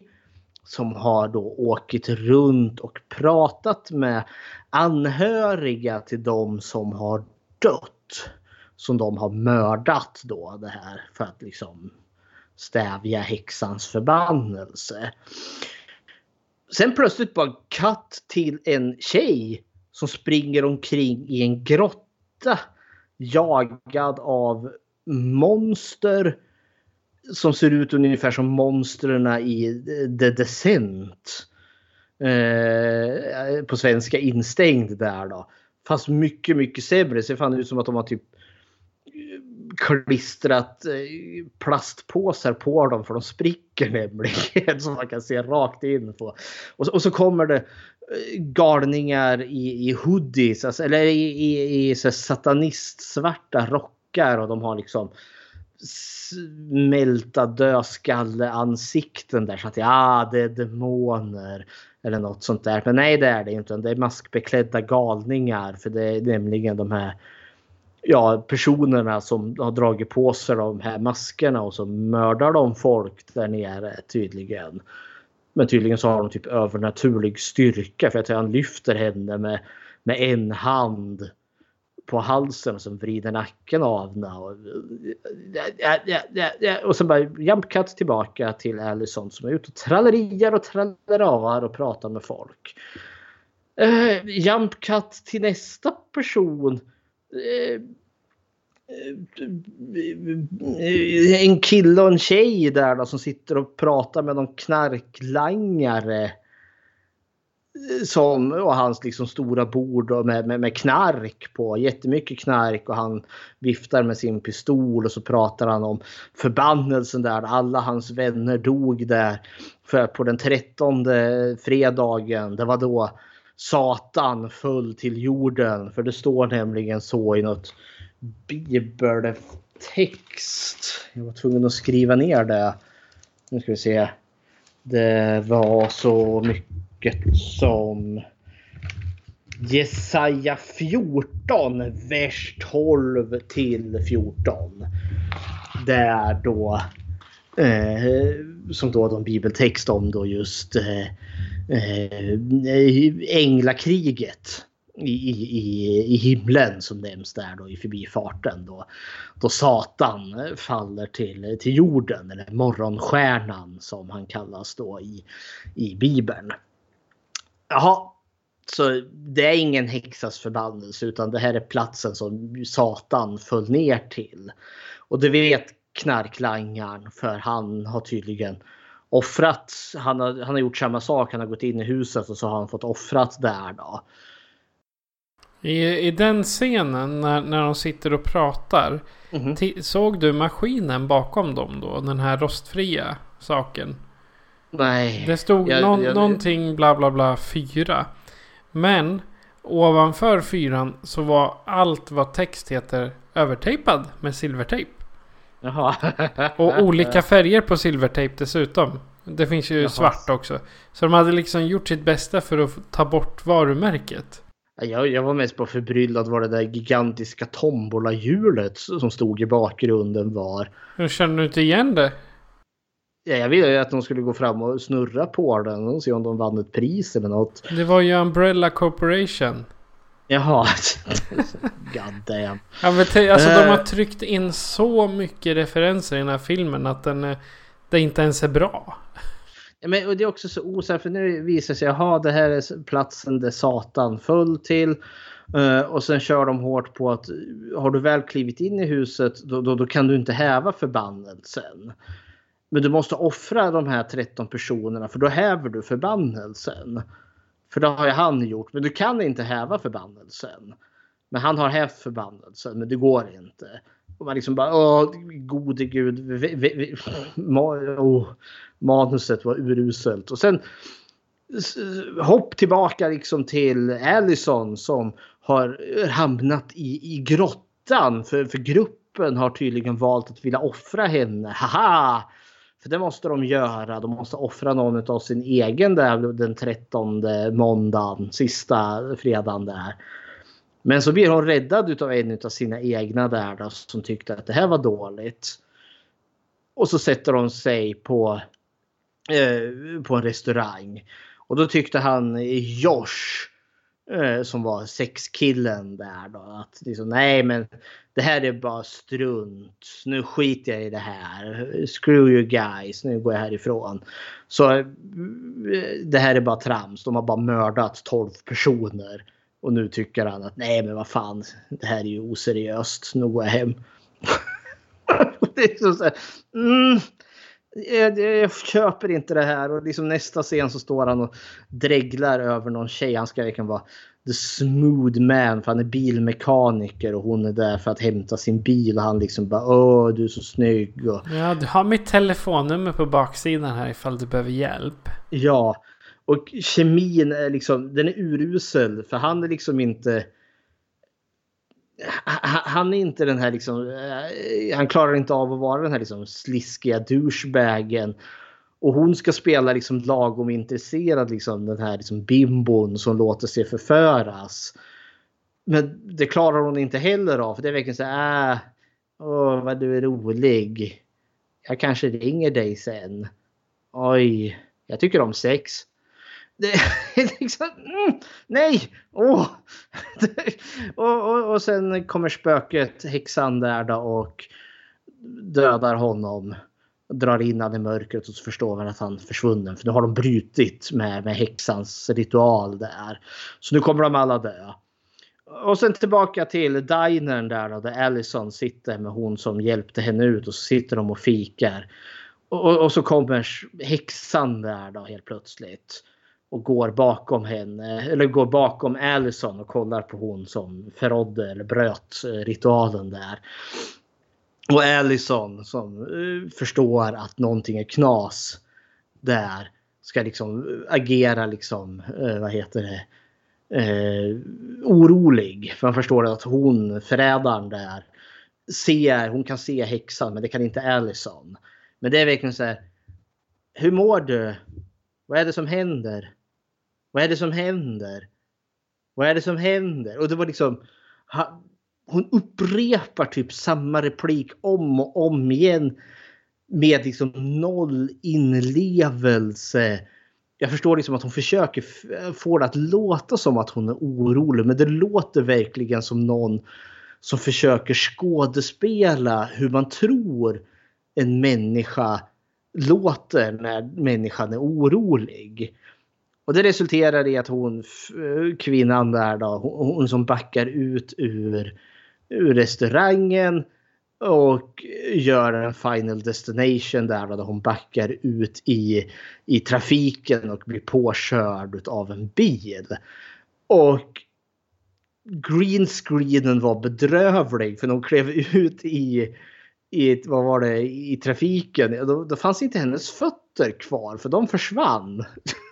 Som har då åkt runt och pratat med anhöriga till de som har dött. som de har mördat då det här för att liksom stävja häxans förbannelse. Sen plötsligt bara cut till en tjej som springer omkring i en grotta jagad av monster som ser ut ungefär som monstren i The Descent. Eh, på svenska instängd där då. Fast mycket, mycket sämre. Det ser fan ut som att de har typ eh, klistrat eh, plastpåsar på dem för de spricker nämligen. Som man kan se rakt in på. Och så, och så kommer det eh, galningar i, i hoodies, alltså, eller i, i, i satanistsvarta rockar och de har liksom smälta dödskalleansikten där så att ja, det är demoner eller något sånt där. Men nej, det är det inte. Det är maskbeklädda galningar för det är nämligen de här ja, personerna som har dragit på sig de här maskerna och så mördar de folk där nere tydligen. Men tydligen så har de typ övernaturlig styrka för att han lyfter henne med, med en hand på halsen och som vrider nacken av henne. Och, och sen bara jump cut tillbaka till Allison som är ute och tralleriar och tralleravar och pratar med folk. Uh, jump cut till nästa person. Uh, en kille och en tjej där då, som sitter och pratar med någon knarklangare som och hans liksom stora bord med, med, med knark på. Jättemycket knark och han viftar med sin pistol och så pratar han om förbannelsen där. Alla hans vänner dog där. För på den trettonde fredagen, det var då Satan föll till jorden. För det står nämligen så i något bibeltext. Jag var tvungen att skriva ner det. Nu ska vi se. Det var så mycket som Jesaja 14, vers 12 till 14. Där då eh, som då de bibeltext om då just eh, eh, änglakriget i, i, i himlen som nämns där då i förbifarten. Då, då Satan faller till, till jorden eller morgonstjärnan som han kallas då i, i Bibeln. Jaha, så det är ingen häxas förbannelse utan det här är platsen som Satan föll ner till. Och det vet knarklangaren för han har tydligen offrat. Han har, han har gjort samma sak. Han har gått in i huset och så har han fått offrat där då. I, I den scenen när, när de sitter och pratar. Mhm. ti- Såg du maskinen bakom dem då? Den här rostfria saken. Nej. Det stod Jag- någon, jag- någonting bla bla bla fyra. Men ovanför fyran så var allt vad text heter övertejpad med silvertejp. Jaha. Och olika färger på silvertejp dessutom. Det finns ju Jaha. svart också. Så de hade liksom gjort sitt bästa för att ta bort varumärket. Jag, jag var mest på förbryllad vad det där gigantiska tombolahjulet som stod i bakgrunden var. Hur känner du inte igen det? Ja, jag ville ju att de skulle gå fram och snurra på den och se om de vann ett pris eller något. Det var ju Umbrella Corporation. Jaha. God damn. Ja, men alltså de har Eh. tryckt in så mycket referenser i den här filmen att den, eh, det inte ens är bra. Ja, men, och det är också så osäkert för nu visar det sig att det här är platsen där Satan föll till. Eh, och sen kör de hårt på att har du väl klivit in i huset då, då, då kan du inte häva förbannelsen. Men du måste offra de här 13 personerna för då häver du förbannelsen. För det har ju han gjort. Men du kan inte häva förbannelsen. Men han har hävt förbannelsen men det går inte. Och man liksom bara åh gode gud. Vi, vi, vi, ma, åh, manuset var uruselt. Och sen hopp tillbaka liksom till Allison som har hamnat i, i grottan. För, för gruppen har tydligen valt att vilja offra henne. Haha! För det måste de göra. De måste offra någon av sin egen där den 13 måndagen, sista fredagen där. Men så blir hon räddad av en av sina egna där då, som tyckte att det här var dåligt. Och så sätter hon sig på, eh, på en restaurang. Och då tyckte han Josh Eh, som var sexkillen där då. Att liksom, nej men det här är bara strunt. Nu skiter jag i det här. Screw you guys. Nu går jag härifrån. Så eh, det här är bara trams. De har bara mördat 12 personer. Och nu tycker han att nej men vad fan. Det här är ju oseriöst. Nu går jag hem. det är så så här, mm, jag, jag köper inte det här. Och liksom nästa scen så står han och dreglar över någon tjej. Han ska verkligen vara the smooth man för han är bilmekaniker och hon är där för att hämta sin bil. Och han liksom bara åh du är så snygg. Och, Ja, du har mitt telefonnummer på baksidan här ifall du behöver hjälp. ja. Och kemin är liksom, den är urusel för han är liksom inte han är inte den här liksom, eh, han klarar inte av att vara den här liksom sliskiga douchebagen. Och hon ska spela liksom lagom intresserad, liksom den här liksom bimbon som låter sig förföras. Men det klarar hon inte heller av. För det är verkligen så här, äh, åh vad du är rolig. Jag kanske ringer dig sen. Oj, jag tycker om sex. Det är liksom, mm, nej! Åh! och, och, och sen kommer spöket, häxan där då och dödar honom. Drar in han i mörkret och så förstår man att han är försvunnen. För nu har de brutit med, med häxans ritual där. Så nu kommer de alla dö. Och sen tillbaka till dinern där då, där Allison sitter med hon som hjälpte henne ut och så sitter de och fikar. Och, och, och så kommer häxan där då helt plötsligt och går bakom henne eller går bakom Allison och kollar på hon som förrådde eller bröt eh, ritualen där. Och Allison som eh, förstår att någonting är knas där ska liksom eh, agera liksom, vad heter det, eh, orolig. För man förstår att hon, förrädaren där, ser, hon kan se häxan men det kan inte Allison. Men det är verkligen så här. Hur mår du? Vad är det som händer? Vad är det som händer? Vad är det som händer? Och det var liksom. Hon upprepar typ samma replik om och om igen. Med liksom noll inlevelse. Jag förstår liksom att hon försöker få det att låta som att hon är orolig. Men det låter verkligen som någon som försöker skådespela hur man tror en människa låter när människan är orolig. Och det resulterar i att hon, eh, kvinnan där då, hon, hon som backar ut ur, ur restaurangen och gör en final destination där då, där hon backar ut i, i trafiken och blir påkörd av en bil. Och greenscreenen var bedrövlig för när hon klev ut i, i, vad var det, i trafiken. Då, då fanns inte hennes fötter kvar för de försvann.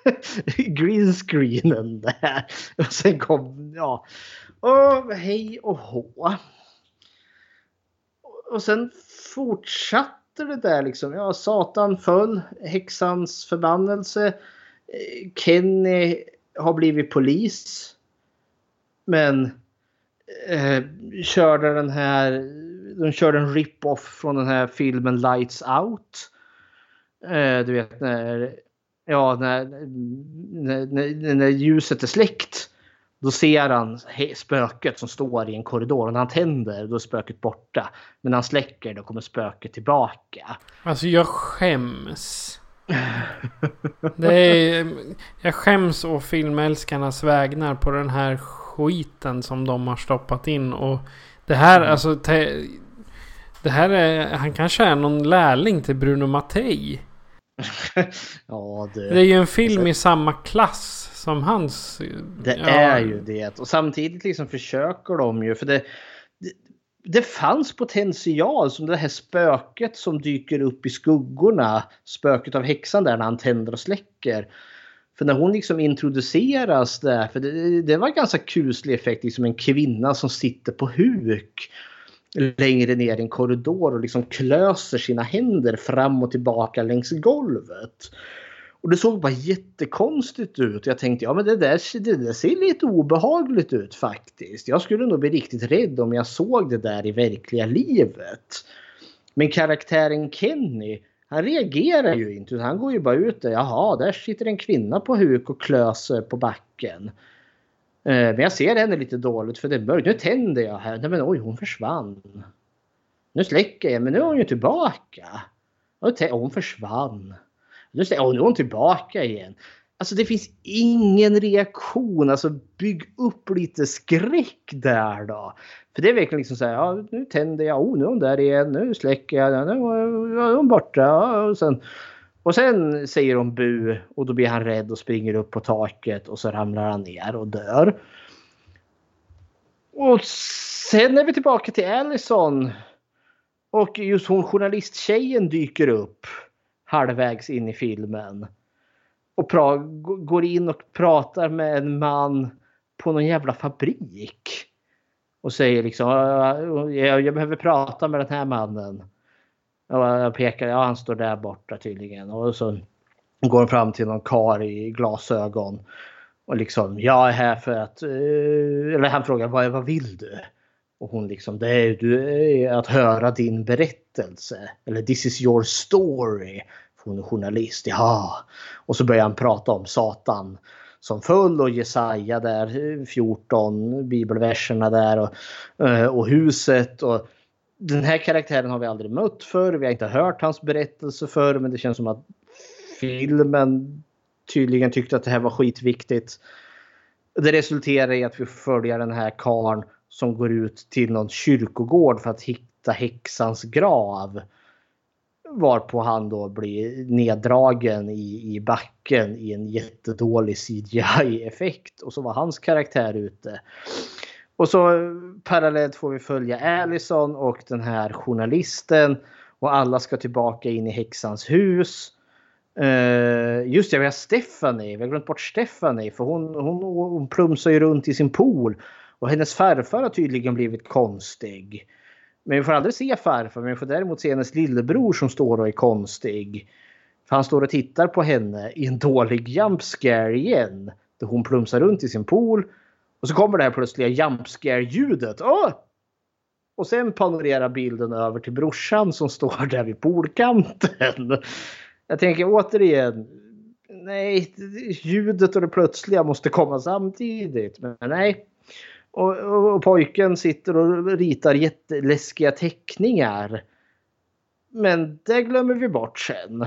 Greenscreenen där. Och sen kom, ja. Och hej och hå. Och sen fortsatte det där liksom. Ja, Satan föll. Häxans förbannelse. Kenny har blivit polis. Men eh, körde den här, de körde en rip-off från den här filmen Lights Out. Eh, du vet när, ja, när, när, när, när ljuset är släckt. Då ser han spöket som står i en korridor. Och när han tänder då är spöket borta. Men när han släcker då kommer spöket tillbaka. Alltså jag skäms. Det är, jag skäms å filmälskarnas vägnar på den här skiten som de har stoppat in. Och det här, alltså. Te, det här är, han kanske är någon lärling till Bruno Mattei. ja, Det är ju en film i samma klass som hans. Det ja, är ju det. Och samtidigt liksom försöker de ju. För det, det, det fanns potential som det här spöket som dyker upp i skuggorna. Spöket av häxan där när han tänder och släcker. För när hon liksom introduceras där. För det, det var en ganska kuslig effekt. Liksom en kvinna som sitter på huk. Längre ner i en korridor och liksom klöser sina händer fram och tillbaka längs golvet. Och det såg bara jättekonstigt ut. Jag tänkte ja men det där, det där ser lite obehagligt ut faktiskt. Jag skulle nog bli riktigt rädd om jag såg det där i verkliga livet. Men karaktären Kenny, han reagerar ju inte. Han går ju bara ut där. Jaha, där sitter en kvinna på huk och klöser på backen. Eh, men jag ser henne lite dåligt för det är mörkt. Nu tänder jag här. Nej men oj, hon försvann. Nu släcker jag, men nu är hon ju tillbaka. Och hon försvann. Nu, och nu är hon tillbaka igen. Alltså det finns ingen reaktion. Alltså bygg upp lite skräck där då. För det är verkligen liksom så här. Ja, nu tänder jag. Oh, nu är hon där igen. Nu släcker jag. Nu är hon borta. Och sen, och sen säger hon bu och då blir han rädd och springer upp på taket och så ramlar han ner och dör. Och sen är vi tillbaka till Allison. Och just hon journalisttjejen dyker upp halvvägs in i filmen. Och går in och pratar med en man på någon jävla fabrik. Och säger liksom jag, jag behöver prata med den här mannen. Jag pekar, ja han står där borta tydligen. Och så går han fram till någon kar i glasögon. Och liksom, jag är här för att... Eh, eller han frågar, vad, vad vill du? Och hon liksom, det är, du, att höra din berättelse. Eller this is your story. För hon är journalist, ja. Och så börjar han prata om Satan som föll och Jesaja där, eh, 14 bibelverserna där och, eh, och huset. Och den här karaktären har vi aldrig mött förr. Vi har inte hört hans berättelse förr men det känns som att filmen tydligen tyckte att det här var skitviktigt. Det resulterar i att vi följer den här karn som går ut till någon kyrkogård för att hitta häxans grav. Varpå han då blir neddragen i, i backen i en jättedålig CGI-effekt. Och så var hans karaktär ute. Och så eh, parallellt får vi följa Allison och den här journalisten. Och alla ska tillbaka in i häxans hus. Uh, just det, vi har Stephanie. Vi har glömt bort Stephanie för hon, hon, hon plumsar ju runt i sin pool. Och hennes farfar har tydligen blivit konstig. Men vi får aldrig se farfar, men vi får däremot se hennes lillebror som står och är konstig. För han står och tittar på henne i en dålig jump scare igen. Där hon plumsar runt i sin pool. Och så kommer det här plötsliga jump scare ljudet. Oh! Och sen panorerar bilden över till brorsan som står där vid poolkanten. Jag tänker återigen. Nej, ljudet och det plötsliga måste komma samtidigt. Men nej, och, och, och, pojken sitter och ritar jätteläskiga teckningar. Men det glömmer vi bort sen.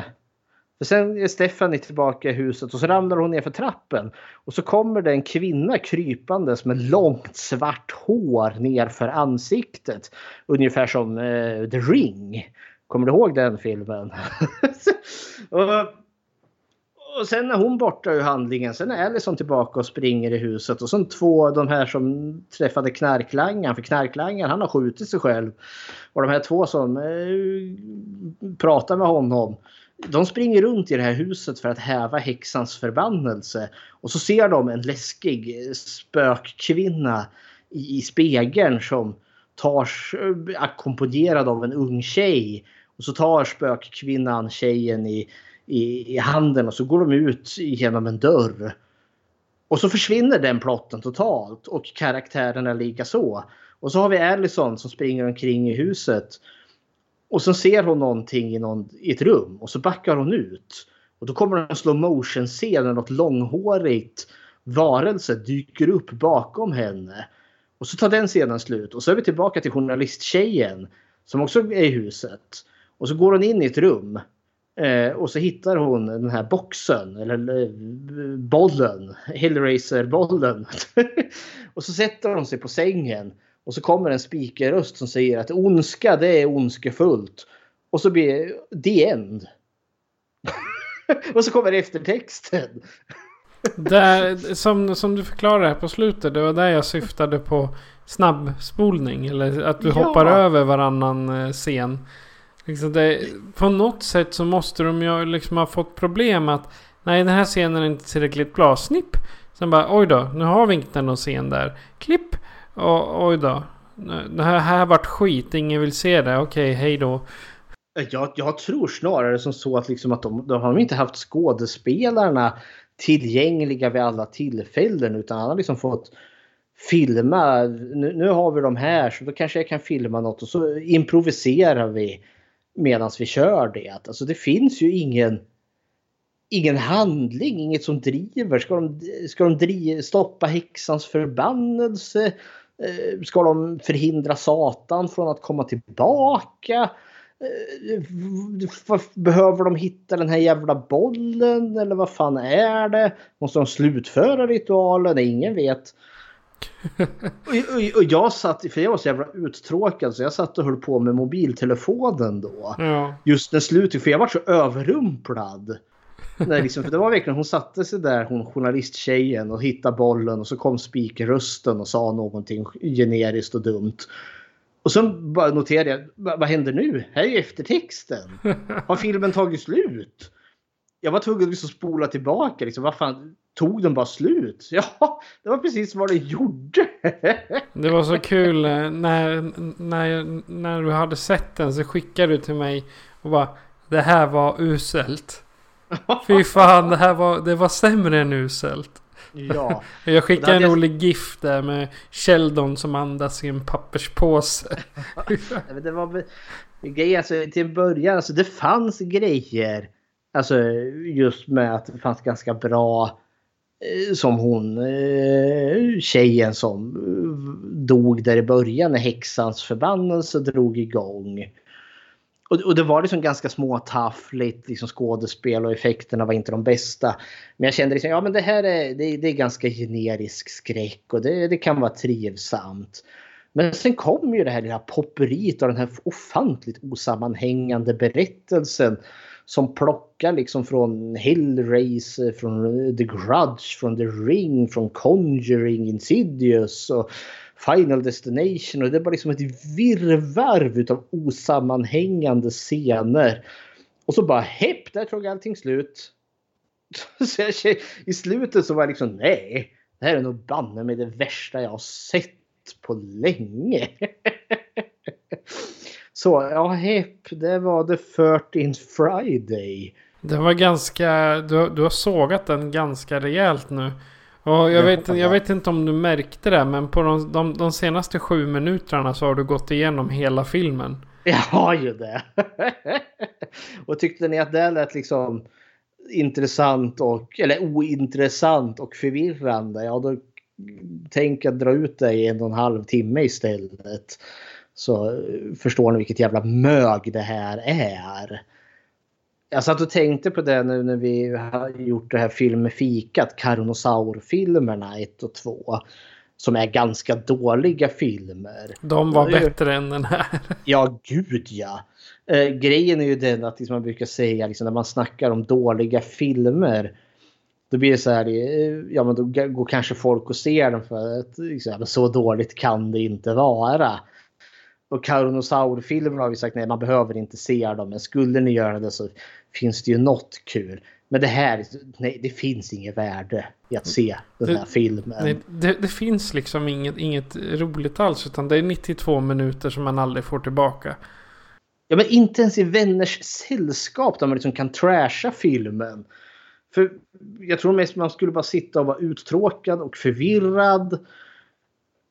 För sen är Stephanie tillbaka i huset och så ramlar hon ner för trappen. Och så kommer det en kvinna krypandes med långt svart hår ner för ansiktet. Ungefär som eh, The Ring. Kommer du ihåg den filmen? och, och sen är hon borta ur handlingen. Sen är Allison tillbaka och springer i huset. Och sen två, de här som träffade knarklangaren. För knarklangaren han har skjutit sig själv. Och de här två som eh, pratar med honom. De springer runt i det här huset för att häva häxans förbannelse. Och så ser de en läskig eh, spökkvinna i, i spegeln som tar eh, ackompanjerad av en ung tjej. Och så tar spökkvinnan tjejen i i, i handen och så går de ut genom en dörr. Och så försvinner den plotten totalt och karaktärerna lika så. Och så har vi Allison som springer omkring i huset. Och så ser hon någonting i, någon, i ett rum och så backar hon ut. Och då kommer en slow motion scen där något långhårigt varelse dyker upp bakom henne. Och så tar den scenen slut och så är vi tillbaka till journalisttjejen som också är i huset. Och så går hon in i ett rum Eh, och så hittar hon den här boxen, eller eh, bollen, Hellraiser-bollen. och så sätter hon sig på sängen. Och så kommer en spikerröst som säger att ondska det är ondskefullt. Och så blir the end. och så kommer eftertexten. Där, som, som du förklarade här på slutet, det var där jag syftade på snabbspolning. Eller att du ja. hoppar över varannan eh, scen. Liksom det, på något sätt så måste de ju liksom ha fått problem att Nej den här scenen är inte tillräckligt bra. Snipp! Sen bara oj då, nu har vi inte någon scen där. Klipp! Och, oj då. Det här, här vart skit, ingen vill se det. Okej, hej då. Jag, jag tror snarare som så att, liksom att de, de har inte haft skådespelarna tillgängliga vid alla tillfällen utan han har liksom fått filma. Nu, nu har vi de här så då kanske jag kan filma något och så improviserar vi medan vi kör det. Alltså det finns ju ingen ingen handling, inget som driver. Ska de, ska de driva, stoppa häxans förbannelse? Eh, Ska de förhindra Satan från att komma tillbaka? Eh, Behöver de hitta den här jävla bollen eller vad fan är det? Måste de slutföra ritualen? Ingen vet. Och, och, och jag satt, för jag var så jävla uttråkad så jag satt och höll på med mobiltelefonen då. Ja. Just när slutet, för jag var så överrumplad. Nej, liksom, för det var verkligen, hon satte sig där, hon journalisttjejen och hittade bollen och så kom speakerrösten och sa någonting generiskt och dumt. Och sen bara noterade jag, vad händer nu? Här är ju eftertexten. Har filmen tagit slut? Jag var tvungen att liksom spola tillbaka. Liksom, vad fan, tog den bara slut? Ja, det var precis vad den gjorde. Det var så kul eh, när, när, när du hade sett den så skickade du till mig och bara Det här var uselt. Fy fan, det här var, det var sämre än uselt. ja. Jag skickade hade en jag- rolig GIF där med Sheldon som andas i en papperspåse. Det var grejen, alltså, till början, alltså det fanns grejer. Alltså just med att det fanns ganska bra eh, som hon eh, tjejen som eh, dog där i början när häxans förbannelse drog igång. Och, och det var liksom ganska småtaffligt liksom skådespel och effekterna var inte de bästa. Men jag kände liksom, ja men det här är, det, det är ganska generisk skräck och det, det kan vara trivsamt. Men sen kom ju det här lilla popperiet och den här ofantligt osammanhängande berättelsen som plockar liksom från Hellraiser, från The Grudge, från The Ring, från Conjuring, Insidious och Final Destination och det är bara liksom ett virrvarr utav osammanhängande scener. Och så bara hepp, där tog allting slut. Så jag, I slutet så var jag liksom nej, det här är nog banne med det värsta jag har sett på länge. Så ja, hepp, det var The 13th Friday. Det var ganska, du, du har sågat den ganska rejält nu. Och jag, Ja, vet, ja. jag vet inte om du märkte det men på de, de, de senaste sju minuterna så har du gått igenom hela filmen. Jag har ju det. och tyckte ni att det lät liksom intressant och eller ointressant och förvirrande? Ja, då tänk att dra ut det i en och en halv timme istället. Så eh, förstår ni vilket jävla mög det här är. Jag satt och tänkte på det nu när vi har gjort det här filmfikat, Carnosaur-filmerna 1 och 2. Som är ganska dåliga filmer. De var ju- bättre än den här. Ja, gud ja. Eh, grejen är ju den att liksom, man brukar säga liksom, när man snackar om dåliga filmer. Då blir det så här, eh, ja men då går kanske folk och ser den för att liksom, så dåligt kan det inte vara. Och Carnosaur-filmer har vi sagt nej man behöver inte se dem men skulle ni göra det så finns det ju något kul. Men det här, nej det finns inget värde i att se den Det- här filmen. Nej, det, det finns liksom inget, inget roligt alls utan det är 92 minuter som man aldrig får tillbaka. Ja, men inte ens i vänners sällskap där man liksom kan trasha filmen. För jag tror mest man skulle bara sitta och vara uttråkad och förvirrad.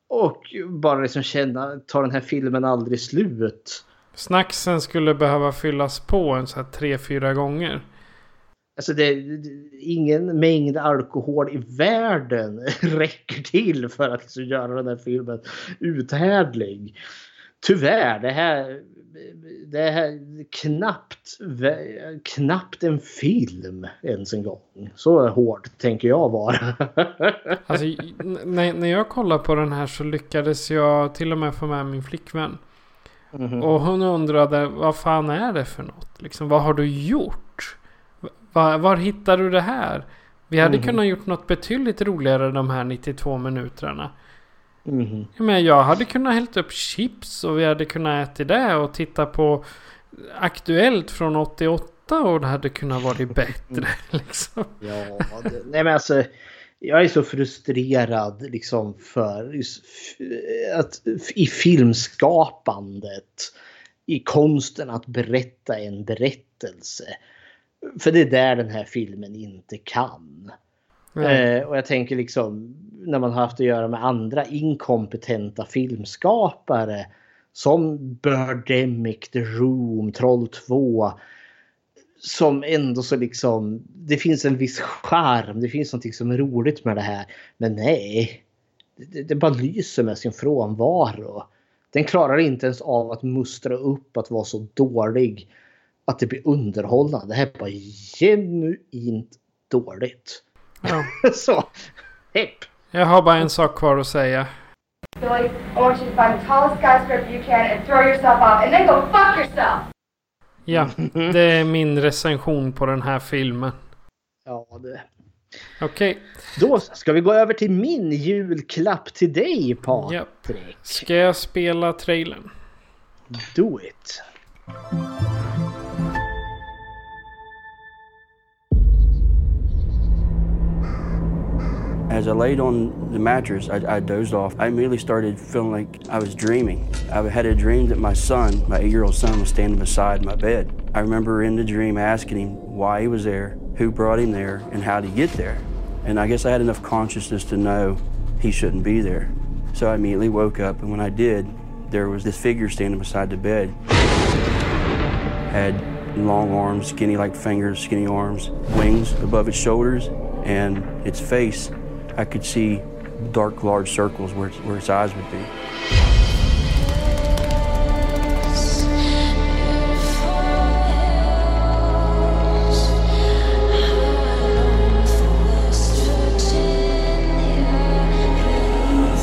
Och bara liksom känna, tar den här filmen aldrig slut? Snacksen skulle behöva fyllas på en så här tre, fyra gånger. Alltså det, ingen mängd alkohol i världen räcker till för att liksom göra den här filmen uthärdlig. Tyvärr, det här, det här är knappt, knappt en film ens en gång. Så hård tänker jag vara. Alltså, när, när jag kollar på den här så lyckades jag till och med få med min flickvän. Mhm. Och hon undrade vad fan är det för något? Liksom, vad har du gjort? Va, var hittar du det här? Vi hade Mhm. kunnat gjort något betydligt roligare de här 92 minuterna. Mhm. Jag, menar, jag hade kunnat hällt upp chips och vi hade kunnat äta det och titta på Aktuellt från 88 och det hade kunnat varit bättre. Liksom. Ja, det, nej men alltså. Jag är så frustrerad liksom för att i filmskapandet. I konsten att berätta en berättelse. För det är där den här filmen inte kan. Eh, och jag tänker liksom när man har haft att göra med andra inkompetenta filmskapare. Som Birdemic, The Room, Troll 2. Som ändå så liksom, det finns en viss charm, det finns någonting som är roligt med det här. Men nej, det, det bara lyser med sin frånvaro. Den klarar inte ens av att mustra upp att vara så dålig att det blir underhållande. Det här är bara genuint dåligt. Ja. så, hepp. Jag har bara en sak kvar att säga. Billy, I want you to find the tallest skyscraper you can and throw yourself off, and then go fuck yourself! Ja, det är min recension på den här filmen. Ja, det. Okej, Då ska vi gå över till min julklapp till dig Patrik. ska jag spela trailern? Do it. As I laid on the mattress, I, I dozed off. I immediately started feeling like I was dreaming. I had a dream that my son, my eight year old son, was standing beside my bed. I remember in the dream asking him why he was there, who brought him there, and how to get there. And I guess I had enough consciousness to know he shouldn't be there. So I immediately woke up, and when I did, there was this figure standing beside the bed. Had long arms, skinny like fingers, skinny arms, wings above its shoulders, and its face. I could see dark, large circles where where its eyes would be.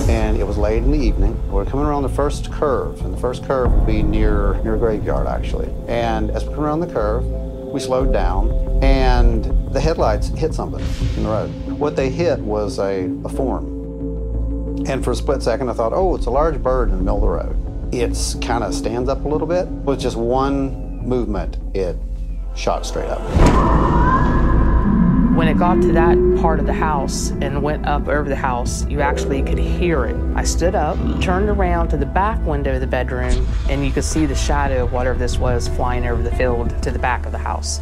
and it was late in the evening. We're coming around the first curve, and the first curve would be near near a graveyard actually. And as we come around the curve, we slowed down, and the headlights hit something in the road. What they hit was a, a form, and for a split second, I thought, "Oh, it's a large bird in the middle of the road." It's kind of stands up a little bit. With just one movement, it shot straight up. When it got to that part of the house and went up over the house, you actually could hear it. I stood up, turned around to the back window of the bedroom, and you could see the shadow of whatever this was flying over the field to the back of the house.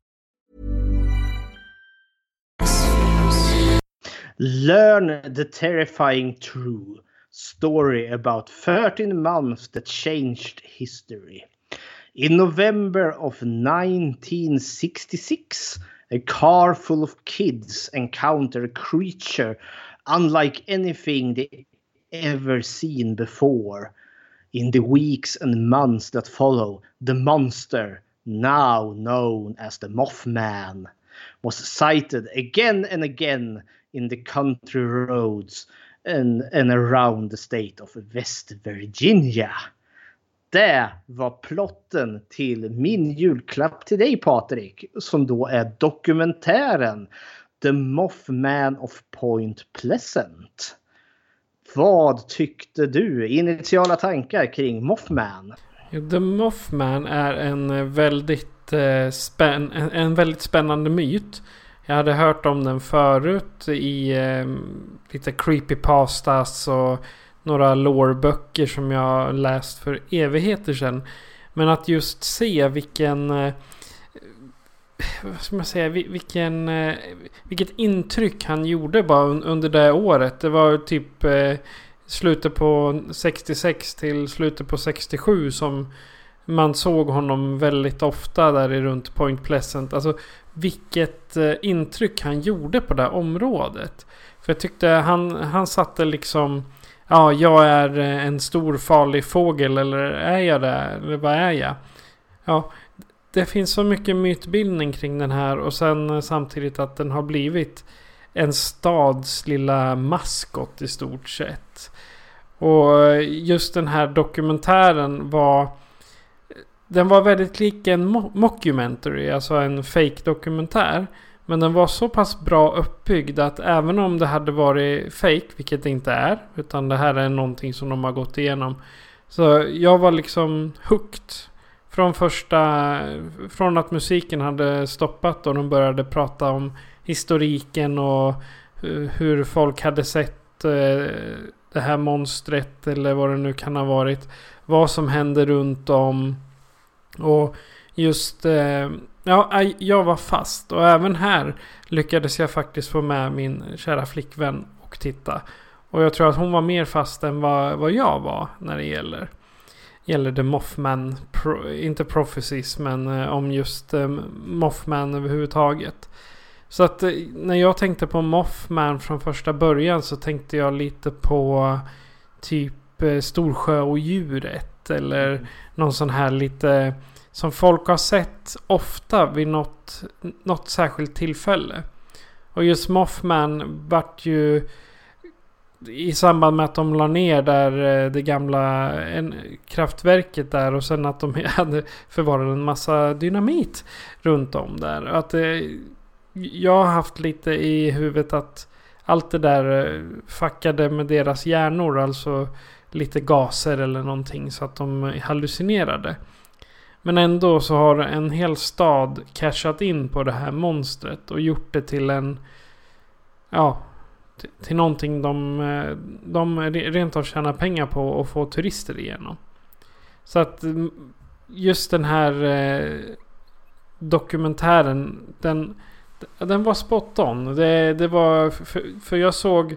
Learn the terrifying true story about 13 months that changed history. In November of 1966, a car full of kids encounter a creature unlike anything they ever seen before. In the weeks and months that follow, the monster, now known as the Mothman, was sighted again and again in the country roads and, and around the state of West Virginia. Det var plotten till min julklapp till dig Patrik, som då är dokumentären The Mothman of Point Pleasant. Vad tyckte du? Initiala tankar kring Mothman? The Mothman är en eh, väldigt, eh, spän en, väldigt spännande myt. Jag hade hört om den förut i eh, lite creepypastas och några loreböcker som jag läst för evigheter sedan. Men att just se vilken... Eh, vad ska man säga? Vilken, eh, vilket intryck han gjorde bara under det året. Det var typ eh, slutet på 66 till slutet på 67 som man såg honom väldigt ofta där i runt Point Pleasant. Alltså vilket eh, intryck han gjorde på det här området. För jag tyckte han, han satte liksom... Ja, jag är eh, en stor farlig fågel eller är jag det? Eller vad är jag? Ja, det finns så mycket mytbildning kring den här och sen eh, samtidigt att den har blivit en stads lilla maskot i stort sett. Och eh, just den här dokumentären var... Den var väldigt lik en mockumentary, alltså en fake dokumentär. Men den var så pass bra uppbyggd att även om det hade varit fake, vilket det inte är, utan det här är någonting som de har gått igenom. Så jag var liksom hooked. Från första, från att musiken hade stoppat och de började prata om historiken och eh, hur folk hade sett eh, det här monstret eller vad det nu kan ha varit. Vad som hände runt om. Och just, eh, ja, jag var fast. Och även här lyckades jag faktiskt få med min kära flickvän och titta. Och jag tror att hon var mer fast än vad, vad jag var när det gäller. Gäller det Mothman, pro, inte Prophecies, men eh, om just eh, Mothman överhuvudtaget. Så att eh, när jag tänkte på Mothman från första början så tänkte jag lite på typ eh, Storsjöodjuret. Eller någon sån här lite som folk har sett ofta vid något, något särskilt tillfälle. Och just Mothman vart ju i samband med att de la ner där eh, det gamla en, kraftverket där och sen att de hade förvarat en massa dynamit runt om där. Att eh, jag har haft lite i huvudet att allt det där eh, fuckade med deras hjärnor. Alltså lite gaser eller någonting så att de eh, hallucinerade. Men ändå så har en hel stad cashat in på det här monstret och gjort det till en... Ja, till, någonting de, eh, de rent av tjänar pengar på och få turister igenom. Så att just den här eh, dokumentären, den, den var spot on. Det, det var, för, för jag såg,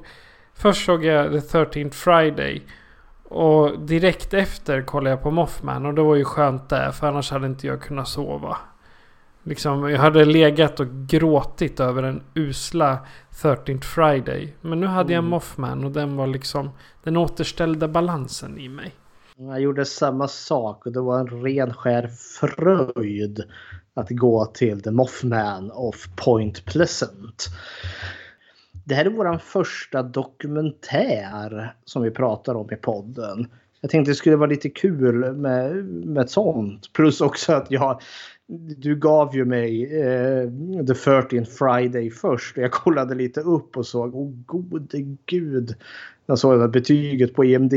först såg jag The 13th Friday. Och direkt efter kollade jag på Mothman och det var ju skönt där för annars hade inte jag kunnat sova. Liksom, jag hade legat och gråtit över den usla 13th Friday. Men nu hade jag Mm. Mothman och den var liksom Den återställde balansen i mig. Jag gjorde samma sak och det var en ren skär fröjd att gå till The Mothman of Point Pleasant. Det här är vår första dokumentär som vi pratar om i podden. Jag tänkte det skulle vara lite kul med, med sånt. Plus också att jag, du gav ju mig eh, The 13th Friday först. Jag kollade lite upp och såg, åh gode gud. Jag såg det här betyget på IMD.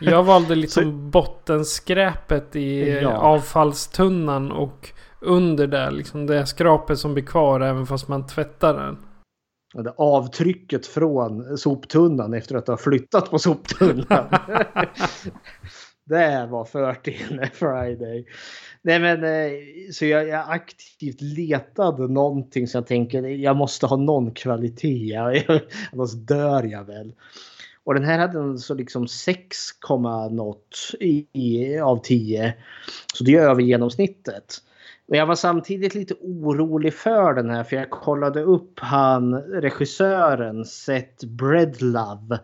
Jag valde liksom bottenskräpet i Ja. avfallstunnan och under där liksom det skrapet som blir kvar även fast man tvättar den. Det avtrycket från soptunnan efter att ha flyttat på soptunnan. det var 13 Friday. Nej men eh, så jag, jag aktivt letade någonting så jag tänker jag måste ha någon kvalitet. Annars dör jag väl. Och den här hade en så liksom 6, något i, i, av 10. Så det är över genomsnittet. Och jag var samtidigt lite orolig för den här för jag kollade upp han regissören Seth Breadlove.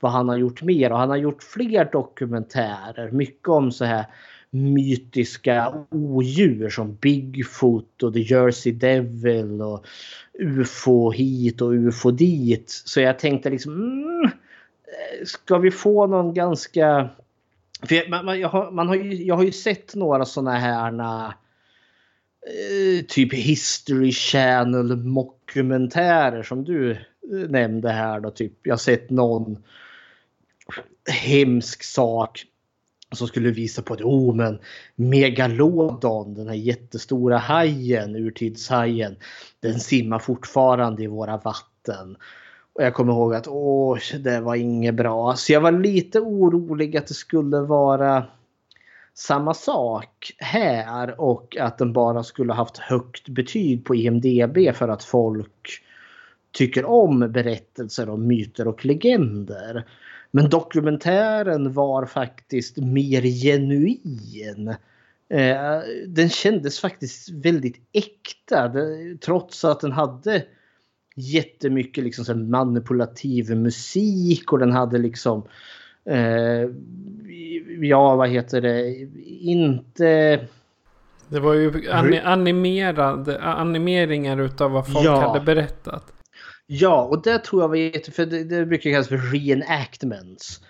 Vad han har gjort mer och han har gjort fler dokumentärer. Mycket om så här mytiska odjur som Bigfoot och The Jersey Devil och UFO hit och UFO dit. Så jag tänkte liksom mm, ska vi få någon ganska... För jag, man, man, jag, har, man har ju, jag har ju sett några sådana här Eh, typ History Channel mockumentärer som du eh, nämnde här då. Typ, jag har sett någon hemsk sak som skulle visa på att Oh men Megalodon, den här jättestora hajen, urtidshajen. Den simmar fortfarande i våra vatten. Och jag kommer ihåg att åh, det var inget bra. Så jag var lite orolig att det skulle vara samma sak här och att den bara skulle haft högt betyg på IMDB för att folk tycker om berättelser om myter och legender. Men dokumentären var faktiskt mer genuin. Eh, den kändes faktiskt väldigt äkta trots att den hade jättemycket liksom manipulativ musik och den hade liksom eh, ja vad heter det inte det var ju animerad, animeringar utav vad folk ja. hade berättat. Ja, och det tror jag var jätte... För det, det brukar kallas för reenactments.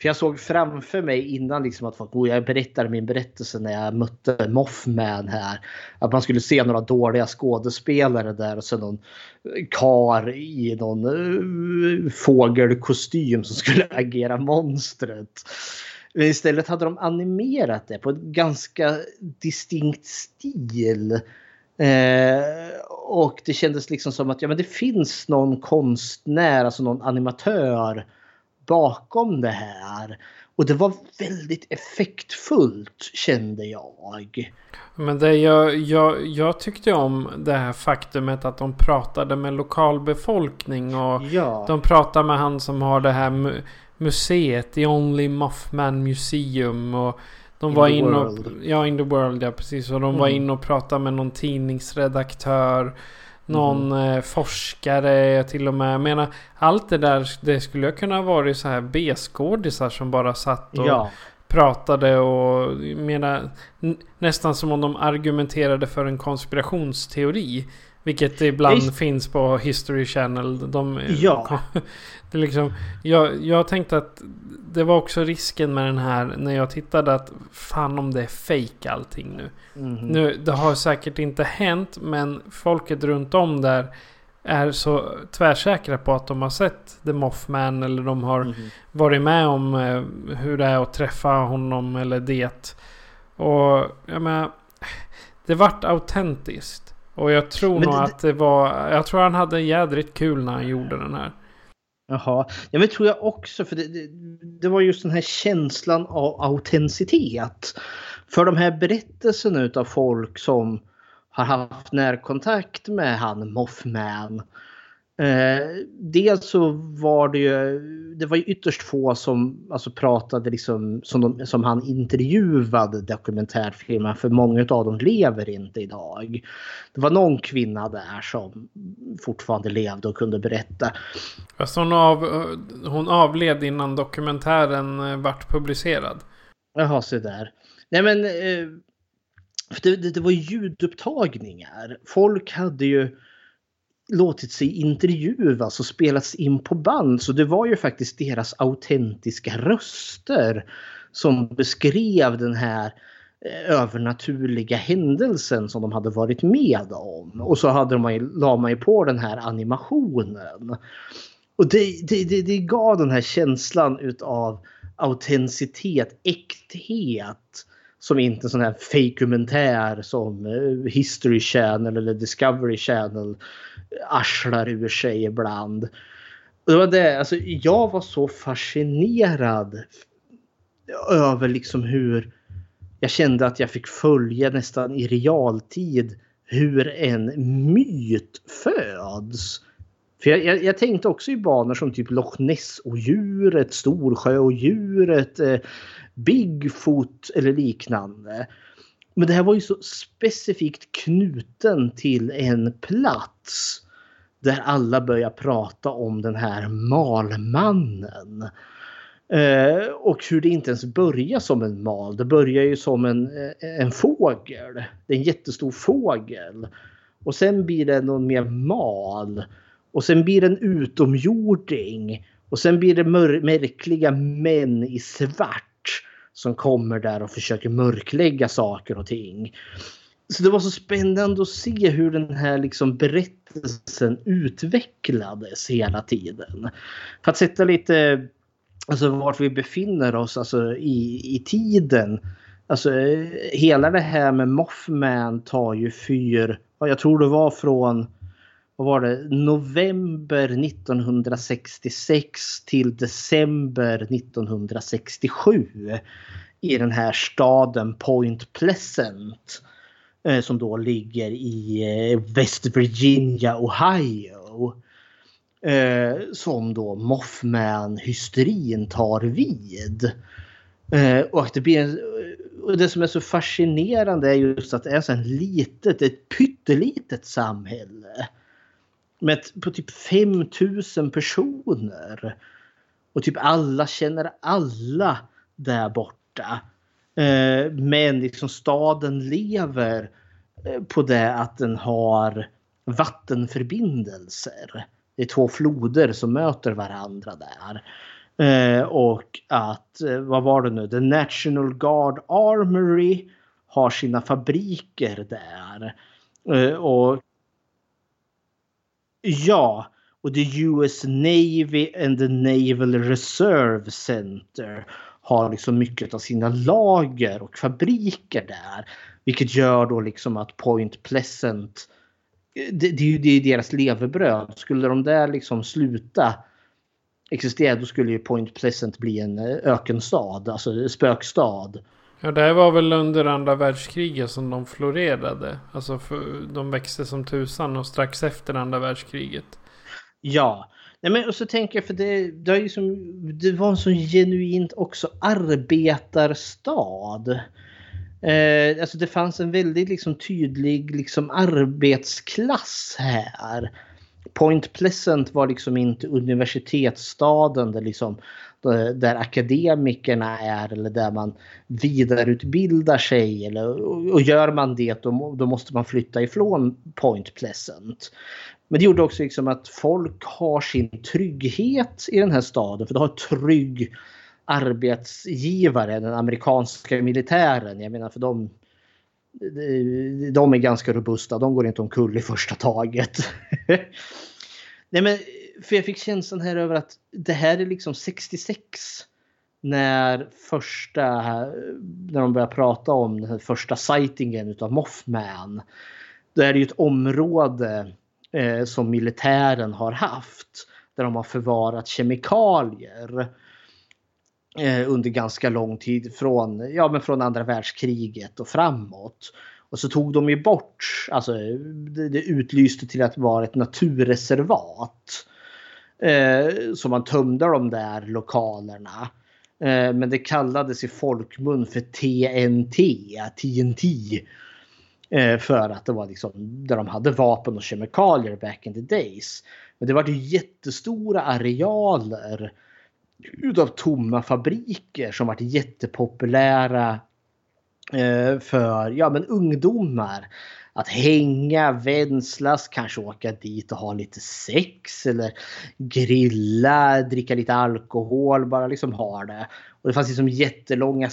För jag såg framför mig innan liksom att folk, oh, jag berättade min berättelse när jag mötte Mothman här. Att man skulle se några dåliga skådespelare där och sen någon kar i någon uh, fågelkostym som skulle agera monstret. Men istället hade de animerat det på ett ganska distinkt stil. Eh, och det kändes liksom som att ja, men det finns någon konstnär, alltså någon animatör bakom det här. Och det var väldigt effektfullt kände jag. Men det jag, jag, jag tyckte om det här faktumet att de pratade med lokalbefolkning och ja. de pratade med han som har det här museet, The Only Mothman Museum. Och de in var in och, Ja, In the World, ja precis. Och de mm. var inne och pratade med någon tidningsredaktör. Någon mm. forskare till och med. Jag menar, allt det där det skulle jag kunna ha varit så här B-skådisar som bara satt och ja. pratade och menar, nästan som om de argumenterade för en konspirationsteori. Vilket ibland Just... finns på History Channel. De, ja. det liksom, jag, jag tänkte att det var också risken med den här när jag tittade att fan om det är fake allting nu. Mm. nu. Det har säkert inte hänt men folket runt om där är så tvärsäkra på att de har sett The Mothman eller de har mm. varit med om eh, hur det är att träffa honom eller det. Och jag menar, det vart autentiskt. Och jag tror men nog det, att det var, jag tror han hade jädrigt kul när han gjorde den här. Jaha, ja men tror jag också för det, det, det, var just den här känslan av autenticitet. För de här berättelserna av folk som har haft närkontakt med han Mothman Eh, dels så var det ju, det var ju ytterst få som alltså pratade liksom som, de, som han intervjuade dokumentärfilmer för många av dem lever inte idag. Det var någon kvinna där som fortfarande levde och kunde berätta. Fast hon, av, hon avled innan dokumentären eh, vart publicerad. Jaha, se där. Nej men, eh, det, det, det var ljudupptagningar. Folk hade ju låtit sig intervjuas och spelats in på band. Så det var ju faktiskt deras autentiska röster som beskrev den här eh, övernaturliga händelsen som de hade varit med om. Och så hade de, la man ju på den här animationen. Och det, det, det, det gav den här känslan utav autenticitet, äkthet som inte en sån här fejkumentär som eh, History Channel eller Discovery Channel arslar ur sig ibland. det var det, alltså, jag var så fascinerad över liksom hur jag kände att jag fick följa nästan i realtid hur en myt föds. För jag, jag, jag tänkte också i banor som typ Loch Ness-odjuret, Storsjöodjuret, eh, Bigfoot eller liknande. Men det här var ju så specifikt knuten till en plats där alla börjar prata om den här malmannen. Eh, och hur det inte ens börjar som en mal. Det börjar ju som en, eh, en fågel. Det är en jättestor fågel. Och sen blir det någon mer mal. Och sen blir det en utomjording. Och sen blir det märkliga män i svart som kommer där och försöker mörklägga saker och ting. Så det var så spännande att se hur den här liksom berättelsen utvecklades hela tiden. För att sätta lite alltså vart vi befinner oss alltså i, i tiden. Alltså hela det här med Mothman tar ju fyr, jag tror det var från vad var det, november 1966 till december 1967 i den här staden Point Pleasant eh, Eh, som då ligger i eh, West Virginia, Ohio. Eh, som då Mothman-hysterin tar vid. Och det, blir, och det som är så fascinerande är just att det är så ett litet, ett pyttelitet samhälle med ett- på typ 5000 personer. Och typ alla känner alla där borta. Eh, men liksom staden lever eh, på det att den har vattenförbindelser. Det är två floder som möter varandra där. Eh, och att, eh, vad var det nu, The National Guard Armory har sina fabriker där. Eh, och Ja, och the US Navy and the Naval Reserve Center har liksom mycket av sina lager och fabriker där. Vilket gör då liksom att Point Pleasant, det, det är ju det är deras levebröd. Skulle de där liksom sluta existera då skulle ju Point Pleasant bli en eh, ökenstad, alltså spökstad. Ja, det här var väl under andra världskriget som de florerade. Alltså för, de växte som tusan och strax efter andra världskriget. Ja, Nej, men och så tänker jag för det, det, är ju som, det var en så genuint också arbetarstad. Eh, alltså det fanns en väldigt liksom tydlig liksom arbetsklass här. Point Pleasant var liksom inte universitetsstaden där, liksom, där akademikerna är eller där man vidareutbildar sig. Eller, och gör man det då, då måste man flytta ifrån Point Pleasant. Men det gjorde också liksom att folk har sin trygghet i den här staden. För du har trygg arbetsgivare, den amerikanska militären. Jag menar för de, de är ganska robusta. De går inte omkull i första taget. Nej men för jag fick känslan här över att det här är liksom 66 när första, när de börjar prata om den första sightingen utav Mothman. Då är det ju ett område eh, som militären har haft. Där de har förvarat kemikalier. Eh, under ganska lång tid från, ja, men från andra världskriget och framåt. Och så tog de ju bort, alltså det, det utlyste till att vara ett naturreservat. Eh, så man tömde de där lokalerna. Eh, men det kallades i folkmun för TNT, TNT. Eh, för att det var liksom där de hade vapen och kemikalier back in the days. Men det var ju jättestora arealer utav tomma fabriker som varit jättepopulära eh, för ja, men ungdomar. Att hänga, vänslas, kanske åka dit och ha lite sex eller grilla, dricka lite alkohol, bara liksom ha det. Och det fanns liksom jättelånga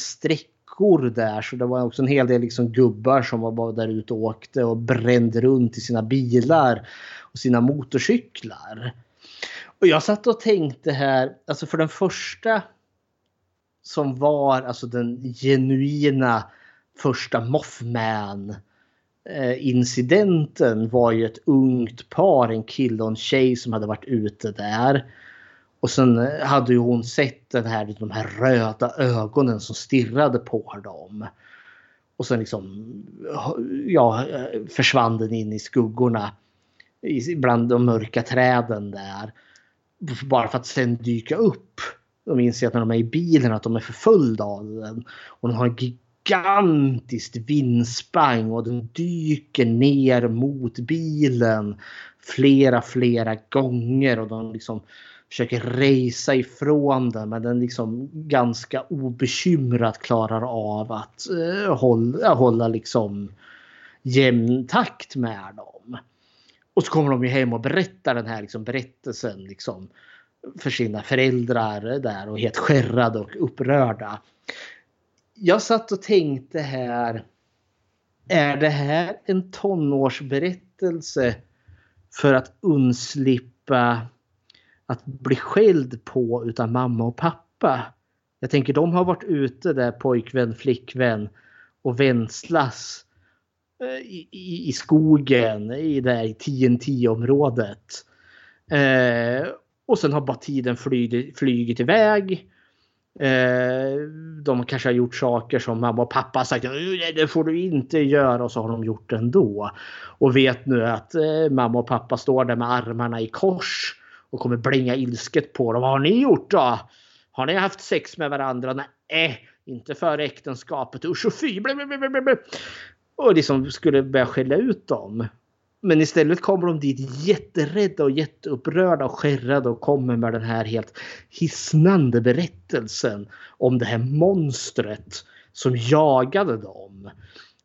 sträckor där så det var också en hel del liksom gubbar som var bara där ute och åkte och brände runt i sina bilar och sina motorcyklar. Och jag satt och tänkte här, alltså för den första som var alltså den genuina första Mothman eh, incidenten var ju ett ungt par, en kille och en tjej som hade varit ute där. Och sen eh, hade ju hon sett den här, de här röda ögonen som stirrade på dem. Och sen liksom ja, eh, försvann den in i skuggorna bland de mörka träden där. Bara för att sen dyka upp. De inser att när de är i bilen att de är förföljda av den. Och den har en gigantiskt vindspang och den dyker ner mot bilen flera, flera gånger. Och de liksom försöker racea ifrån den men den liksom ganska obekymrat klarar av att eh, hålla, eh, hålla liksom jämn takt med dem. Och så kommer de ju hem och berättar den här liksom berättelsen liksom för sina föräldrar där och helt skärrade och upprörda. Jag satt och tänkte här. Är det här en tonårsberättelse för att undslippa att bli skälld på utav mamma och pappa? Jag tänker de har varit ute där pojkvän, flickvän och vänslas eh, i, i, i skogen i det här TNT-området. Eh, och sen har bara tiden flygit, flygit iväg. Eh, de kanske har gjort saker som mamma och pappa har sagt det får du inte göra och så har de gjort det ändå. Och vet nu att eh, mamma och pappa står där med armarna i kors och kommer blinga ilsket på dem. Vad har ni gjort då? Har ni haft sex med varandra? Nej, eh, inte före äktenskapet. Usch och fy! Och liksom skulle börja skälla ut dem. Men istället kommer de dit jätterädda och jätteupprörda och skärrade och kommer med den här helt hisnande berättelsen om det här monstret som jagade dem.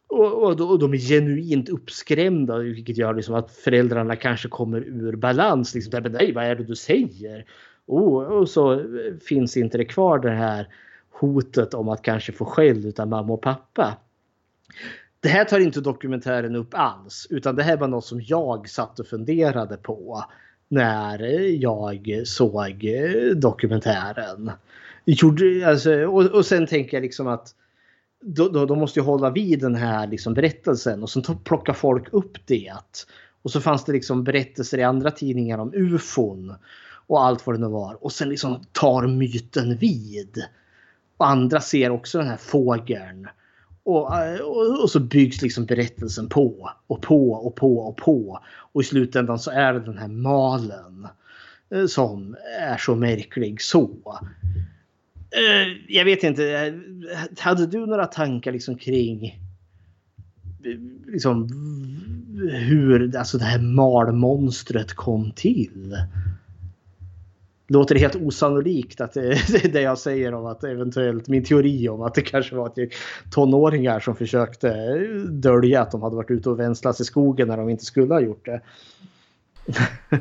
Och, och, och de är genuint uppskrämda vilket gör liksom att föräldrarna kanske kommer ur balans. Liksom, men nej, vad är det du säger? Oh, och så eh, finns inte det kvar det här hotet om att kanske få skäll utan mamma och pappa. Det här tar inte dokumentären upp alls utan det här var något som jag satt och funderade på när jag såg eh, dokumentären. alltså, och, och sen tänker jag liksom att då, då, de måste ju hålla vid den här liksom berättelsen och sen plockar folk upp det. Och så fanns det liksom berättelser i andra tidningar om ufon och allt vad det nu var. Och sen liksom tar myten vid. Och andra ser också den här fågeln. Och, och, och, så byggs liksom berättelsen på och på och på och på. Och i slutändan så är det den här malen eh, som är så märklig så. Eh, jag vet inte. Hade du några tankar liksom kring liksom hur alltså det här malmonstret kom till? låter det helt osannolikt att det, det jag säger om att eventuellt min teori om att det kanske var att tonåringar som försökte dölja att de hade varit ute och vänslas i skogen när de inte skulle ha gjort det.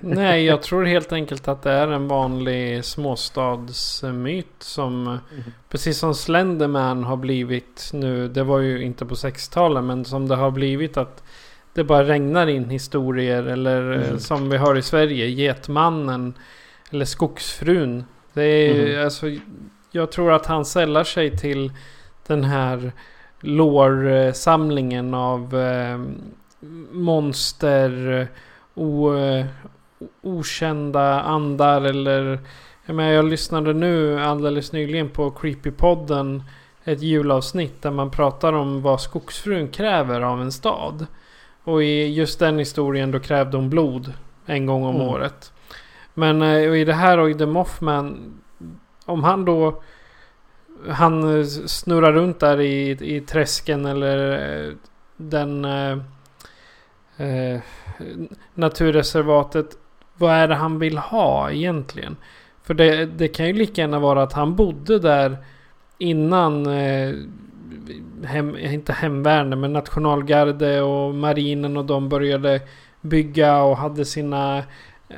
Nej, jag tror helt enkelt att det är en vanlig småstadsmyt som mm. precis som Slenderman har blivit nu. Det var ju inte på 60-talet men som det har blivit att det bara regnar in historier eller mm. som vi har i Sverige, Getmannen eller Skogsfrun. Det är mm. alltså, jag tror att han sällar sig till den här lårsamlingen av eh, monster, o, okända andar eller... Jag, menar, jag lyssnade nu alldeles nyligen på Creepypodden ett julavsnitt där man pratar om vad skogsfrun kräver av en stad. Och i just den historien då krävde hon blod en gång om mm. året. Men eh, i det här och i The Mothman. Om han då. Han eh, snurrar runt där i, i träsken eller eh, den. Eh, naturreservatet. Vad är det han vill ha egentligen? För det, det kan ju lika gärna vara att han bodde där innan. Eh, hem, inte hemvärnet men nationalgarde och marinen och de började bygga och hade sina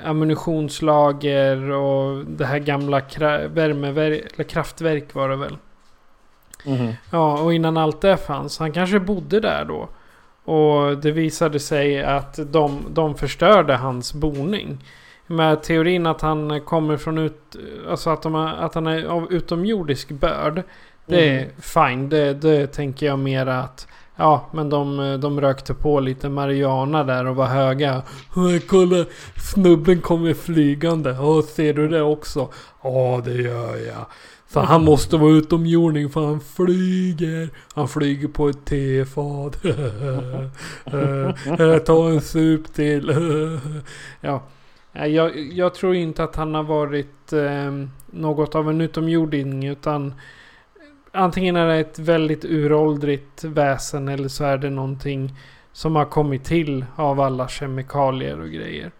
ammunitionslager och det här gamla värmeverk, eller kraftverk var det väl. Mm. Ja, och innan allt det fanns. Han kanske bodde där då. Och det visade sig att de, de förstörde hans boning. Med teorin att han kommer från ut... Alltså att, de, att han är av utomjordisk börd. Det är mm. fine. Det, det tänker jag mera att Ja, men de, de rökte på lite marijuana där och var höga. Kolla, snubben kommer flygande. Ja, ser du det också? Ja, det gör jag. Så han måste vara utomjording för han flyger. Han flyger på ett tefat. Eh, ta en sup till. ja. Eh, jag, jag tror inte att han har varit eh, något av en utomjording utan antingen är det ett väldigt uråldrigt väsen eller så är det någonting som har kommit till av alla kemikalier och grejer.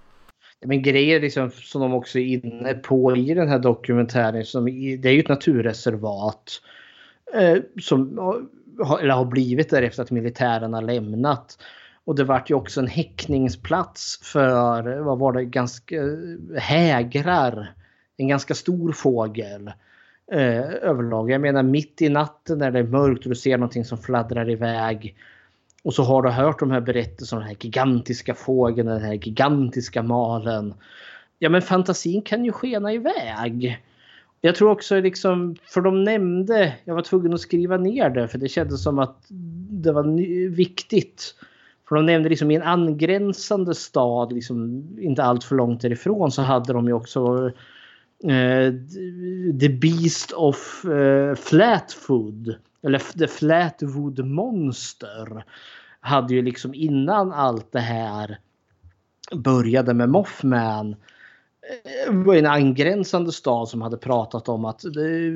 Men grejer liksom, som de också är inne på i den här dokumentären. Som, det är ju ett naturreservat. Eh, som har, eller har blivit där efter att militären har lämnat. Och det vart ju också en häckningsplats för, vad var det, ganska eh, hägrar. En ganska stor fågel eh, överlag. Jag menar mitt i natten när det är mörkt och du ser någonting som fladdrar iväg. Och så har du hört de här berättelserna om den här gigantiska fågeln, den här gigantiska malen. Ja men fantasin kan ju skena iväg. Jag tror också liksom, för de nämnde, jag var tvungen att skriva ner det för det kändes som att det var viktigt. För de nämnde liksom i en angränsande stad, liksom inte allt för långt därifrån, så hade de ju också eh, The Beast of eh, Flatfood. Eller The Flatwood Monster. Hade ju liksom innan allt det här började med Mothman eh, var en angränsande stad som hade pratat om att eh,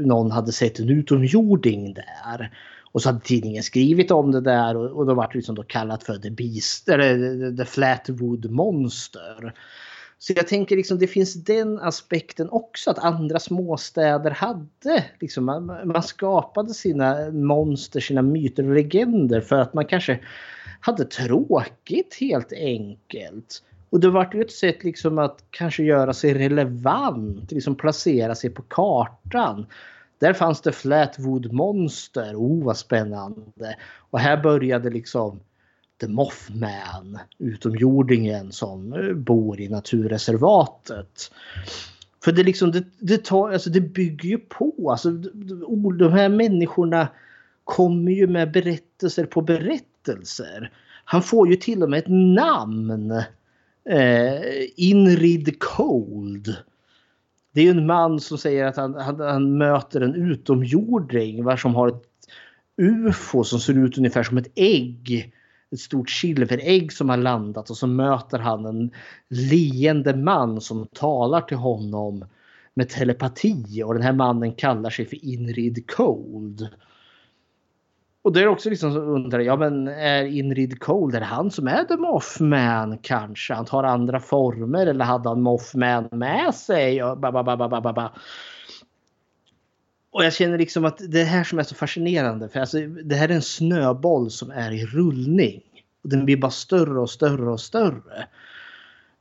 någon hade sett en utomjording där. Och så hade tidningen skrivit om det där och, och då var det liksom då kallat för The Beast, eller The Flatwood Monster. Så jag tänker liksom det finns den aspekten också att andra småstäder hade liksom man, man skapade sina monster, sina myter och legender för att man kanske hade tråkigt helt enkelt. Och det var ju ett sätt liksom att kanske göra sig relevant, liksom placera sig på kartan. Där fanns det Flatwood Monster, oh vad spännande. Och här började liksom The Mothman, utomjordingen som eh, bor i naturreservatet. För det, liksom, det, det, tar, alltså det bygger ju på. Alltså, de här människorna kommer ju med berättelser på berättelser. Han får ju till och med ett namn. Eh, Inrid Cold. Det är en man som säger att han, han, han möter en utomjording som har ett UFO som ser ut ungefär som ett ägg ett stort silverägg som har landat och så möter han en leende man som talar till honom med telepati och den här mannen kallar sig för Inrid Cold. Och det är också liksom undrar ja men är Inrid Cold, är det han som är The Mothman kanske? Han tar andra former eller hade han Mothman med sig? Och, ba, ba, ba, ba, ba, ba och jag känner liksom att det här som är så fascinerande för alltså, det här är en snöboll som är i rullning. Och den blir bara större och större och större.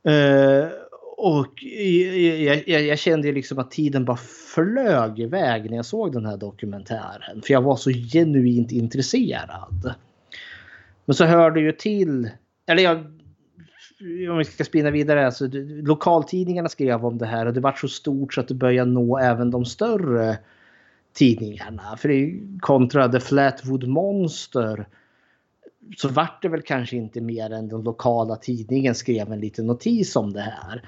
Uh, och jag, jag, jag, kände liksom att tiden bara flög iväg när jag såg den här dokumentären. För jag var så genuint intresserad. Men så hörde ju till, eller jag, om vi ska spinna vidare, alltså, lokaltidningarna skrev om det här och det var så stort så att det började nå även de större tidningarna. För det kontra The Flatwood Monster så vart det väl kanske inte mer än den lokala tidningen skrev en liten notis om det här.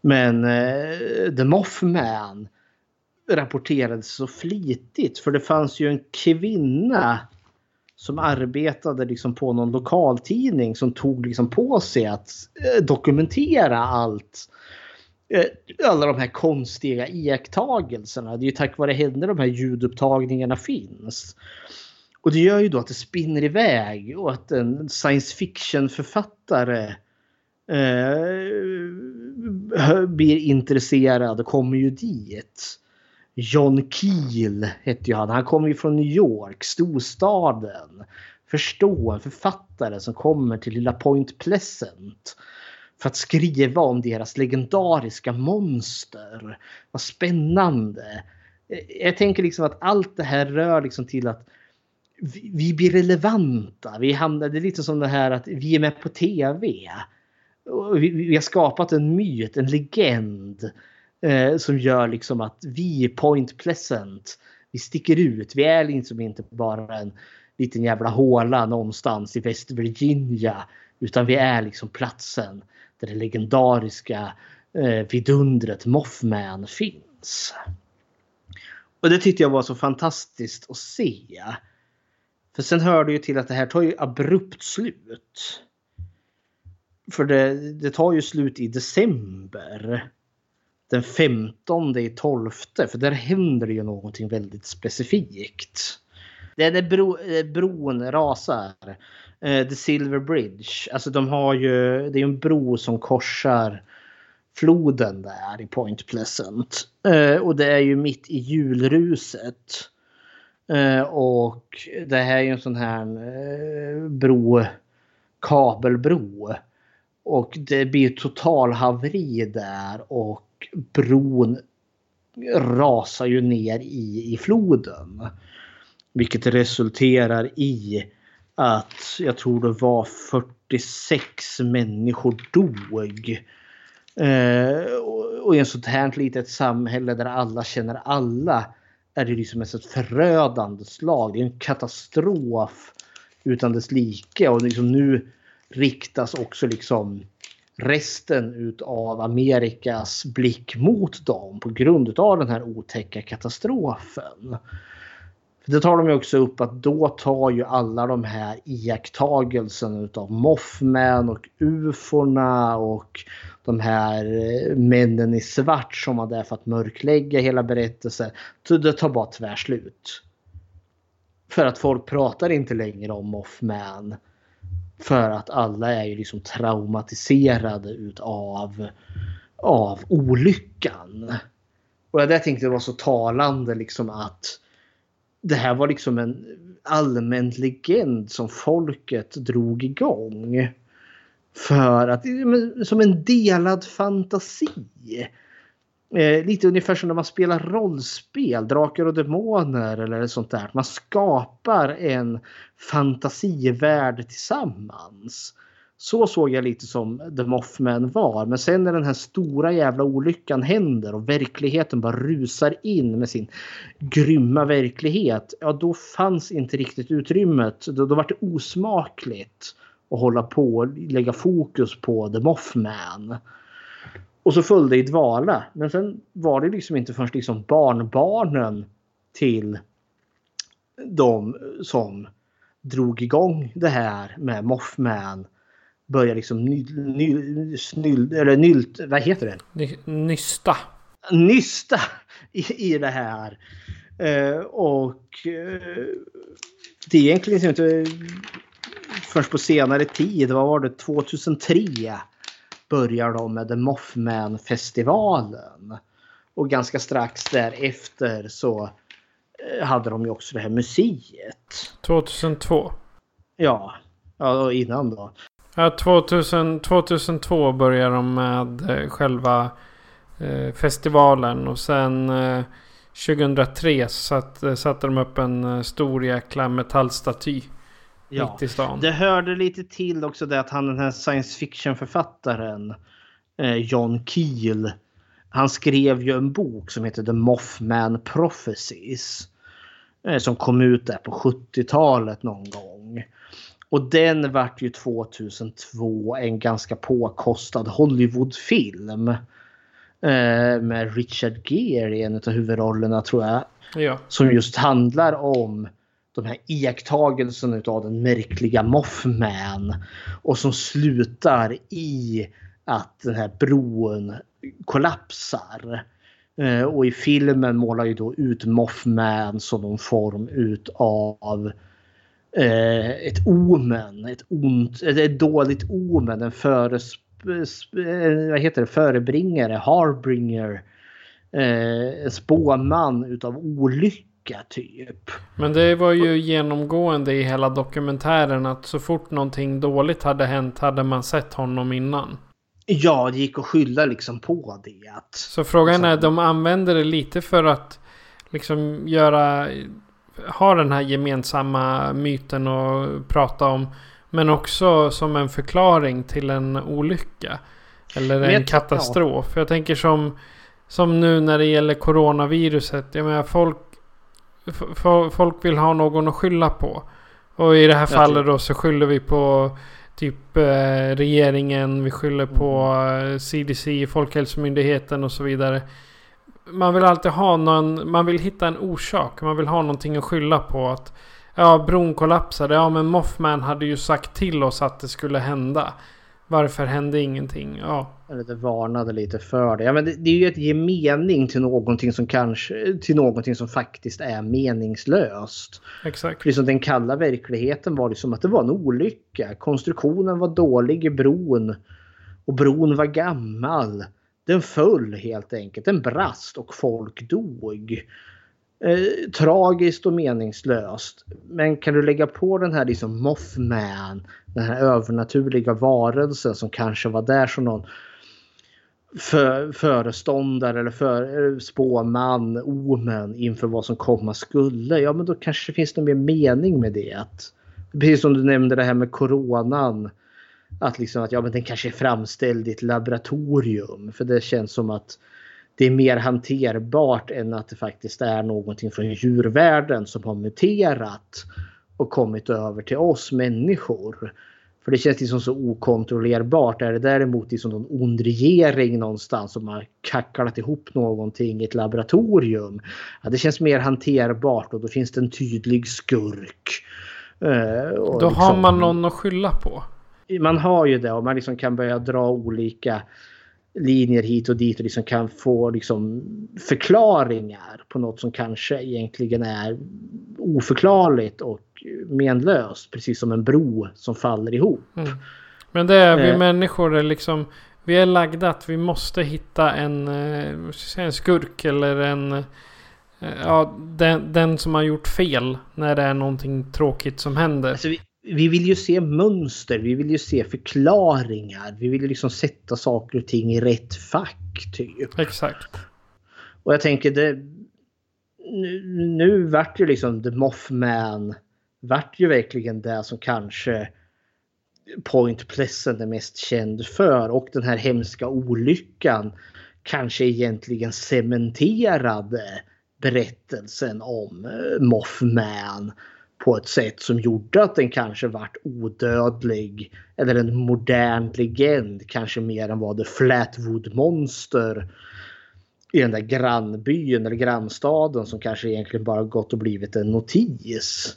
Men eh, The Mothman rapporterades så flitigt för det fanns ju en kvinna som arbetade liksom på någon lokaltidning som tog liksom på sig att eh, dokumentera allt. Eh, alla de här konstiga iakttagelserna. Det är ju tack vare henne de här ljudupptagningarna finns. Och det gör ju då att det spinner iväg och att en science fiction författare eh, blir intresserad och kommer ju dit. John Keel hette ju han. Han kommer ju från New York, storstaden. Förstå en författare som kommer till lilla Point Pleasant för att skriva om deras legendariska monster. Vad spännande. Jag tänker liksom att allt det här rör liksom till att vi, vi blir relevanta. Vi hamnar, det är lite som det här att vi är med på tv. Vi, vi har skapat en myt, en legend eh, som gör liksom att vi är Point Pleasant. Vi sticker ut. Vi är liksom inte bara en liten jävla håla någonstans i West Virginia. Utan vi är liksom platsen där det legendariska eh, vidundret Mothman finns. Och det tyckte jag var så fantastiskt att se. För sen hör det ju till att det här tar ju abrupt slut. För det, det tar ju slut i december. Den 15 i 12. För där händer det ju någonting väldigt specifikt. Det är när bro, eh, bron rasar. Eh, The Silver Bridge. Alltså de har ju, det är en bro som korsar floden där i Point Pleasant. Eh, och det är ju mitt i julruset. Eh, och det här är ju en sån här eh, bro, kabelbro. Och det blir total haveri där och bron rasar ju ner i, i floden. Vilket resulterar i att jag tror det var 46 människor dog. Eh, och i ett sånt här litet samhälle där alla känner alla är det liksom ett förödande slag. Det är en katastrof utan dess like. Och liksom nu riktas också liksom resten av Amerikas blick mot dem på grund av den här otäcka katastrofen. Det tar de ju också upp att då tar ju alla de här iakttagelserna utav Mothman och uforna och de här eh, männen i svart som var där för att mörklägga hela berättelsen. Så det tar bara tvärslut. För att folk pratar inte längre om Mothman. För att alla är ju liksom traumatiserade utav av olyckan. Och jag där tänkte det var så talande liksom att det här var liksom en allmän legend som folket drog igång. För att, som en delad fantasi. Eh, lite ungefär som när man spelar rollspel, Drakar och Demoner eller sånt där. Man skapar en fantasivärld tillsammans. Så såg jag lite som The Mothman var. Men sen när den här stora jävla olyckan händer och verkligheten bara rusar in med sin grymma verklighet. Ja, då fanns inte riktigt utrymmet. Då, då var det osmakligt att hålla på och lägga fokus på The Mothman. Och så föll det i dvala. Men sen var det liksom inte först liksom barnbarnen till de som drog igång det här med Mothman börjar liksom ny, ny, snyld, eller nylt, vad heter det? Ny, nysta. Nysta i, i det här. Uh, och uh, det är egentligen inte först på senare tid, vad var det, 2003 börjar de med The Mothman-festivalen. Och ganska strax därefter så eh, hade de ju också det här museet. 2002? Ja, ja innan då. Ja, 2000, 2002 började de med eh, själva eh, festivalen och sen eh, 2003 satt, eh, satte de upp en stor jäkla metallstaty. Ja, mitt i stan. Det hörde lite till också det att han den här science fiction författaren John Keel. Han skrev ju en bok som heter The Mothman Prophecies. som kom ut där på 70-talet någon gång. Och den vart ju 2002 en ganska påkostad Hollywoodfilm. Eh, med Richard Gere i en av huvudrollerna tror jag. Ja. Som just handlar om de här iakttagelserna av den märkliga Mothman. Och som slutar i att den här bron kollapsar. Eh, och i filmen målar ju då ut Mothman som någon form utav eh, ett omen, ett ont, ett dåligt omen, en föres, eh, vad heter det, förebringare, harbringer, eh, spåman utav olycka typ. Men det var ju genomgående i hela dokumentären att så fort någonting dåligt hade hänt hade man sett honom innan. Ja, det gick att skylla liksom på det. Så frågan är, de använder det lite för att liksom göra ha den här gemensamma myten att prata om. Men också som en förklaring till en olycka. Eller en Vet, katastrof. Ja. Jag tänker som, som nu när det gäller coronaviruset. Jag menar folk, folk vill ha någon att skylla på. Och i det här fallet då så skyller vi på typ eh, regeringen. Vi skyller på CDC, mm. Folkhälsomyndigheten och så vidare man vill alltid ha någon, man vill hitta en orsak. Man vill ha någonting att skylla på. Att ja, bron kollapsade. Ja, men Mothman hade ju sagt till oss att det skulle hända. Varför hände ingenting? Ja. Eller det varnade lite för det. Ja, men det, det är ju att ge mening till någonting som kanske till någonting som faktiskt är meningslöst. Exakt. Liksom den kalla verkligheten var det som att det var en olycka. Konstruktionen var dålig i bron. Och bron var gammal. Den föll helt enkelt. Den brast och folk dog. Eh, tragiskt och meningslöst. Men kan du lägga på den här liksom Mothman, den här övernaturliga varelsen som kanske var där som någon för, föreståndare eller för, spåman, omen inför vad som komma skulle. Ja men då kanske det finns någon mer mening med det. Att, precis som du nämnde det här med coronan att, liksom att ja, men den kanske är framställd i ett laboratorium. För det känns som att det är mer hanterbart än att det faktiskt är någonting från djurvärlden som har muterat och kommit över till oss människor. För det känns liksom så okontrollerbart. Är det däremot liksom någon ond regering någonstans som har kacklat ihop någonting i ett laboratorium. Ja, det känns mer hanterbart och då finns det en tydlig skurk. Uh, då liksom, har man någon att skylla på man har ju det och man liksom kan börja dra olika linjer hit och dit och liksom kan få liksom förklaringar på något som kanske egentligen är oförklarligt och menlöst. Precis som en bro som faller ihop. Mm. Men det är vi Eh. människor är liksom. Vi är lagda att vi måste hitta en, eh, en skurk eller en... eh, Ja, den, den som har gjort fel när det är någonting tråkigt som händer. Alltså vi, vi vill ju se mönster, vi vill ju se förklaringar. Vi vill ju liksom sätta saker och ting i rätt fack typ. Exakt. Och jag tänker det... Nu, nu vart ju liksom The Mothman vart ju verkligen det som kanske Point Pleasant är mest känd för och den här hemska olyckan kanske egentligen cementerade berättelsen om eh, Mothman på ett sätt som gjorde att den kanske vart odödlig eller en modern legend kanske mer än vad The Flatwood Monster i den där grannbyn eller grannstaden som kanske egentligen bara gått och blivit en notis.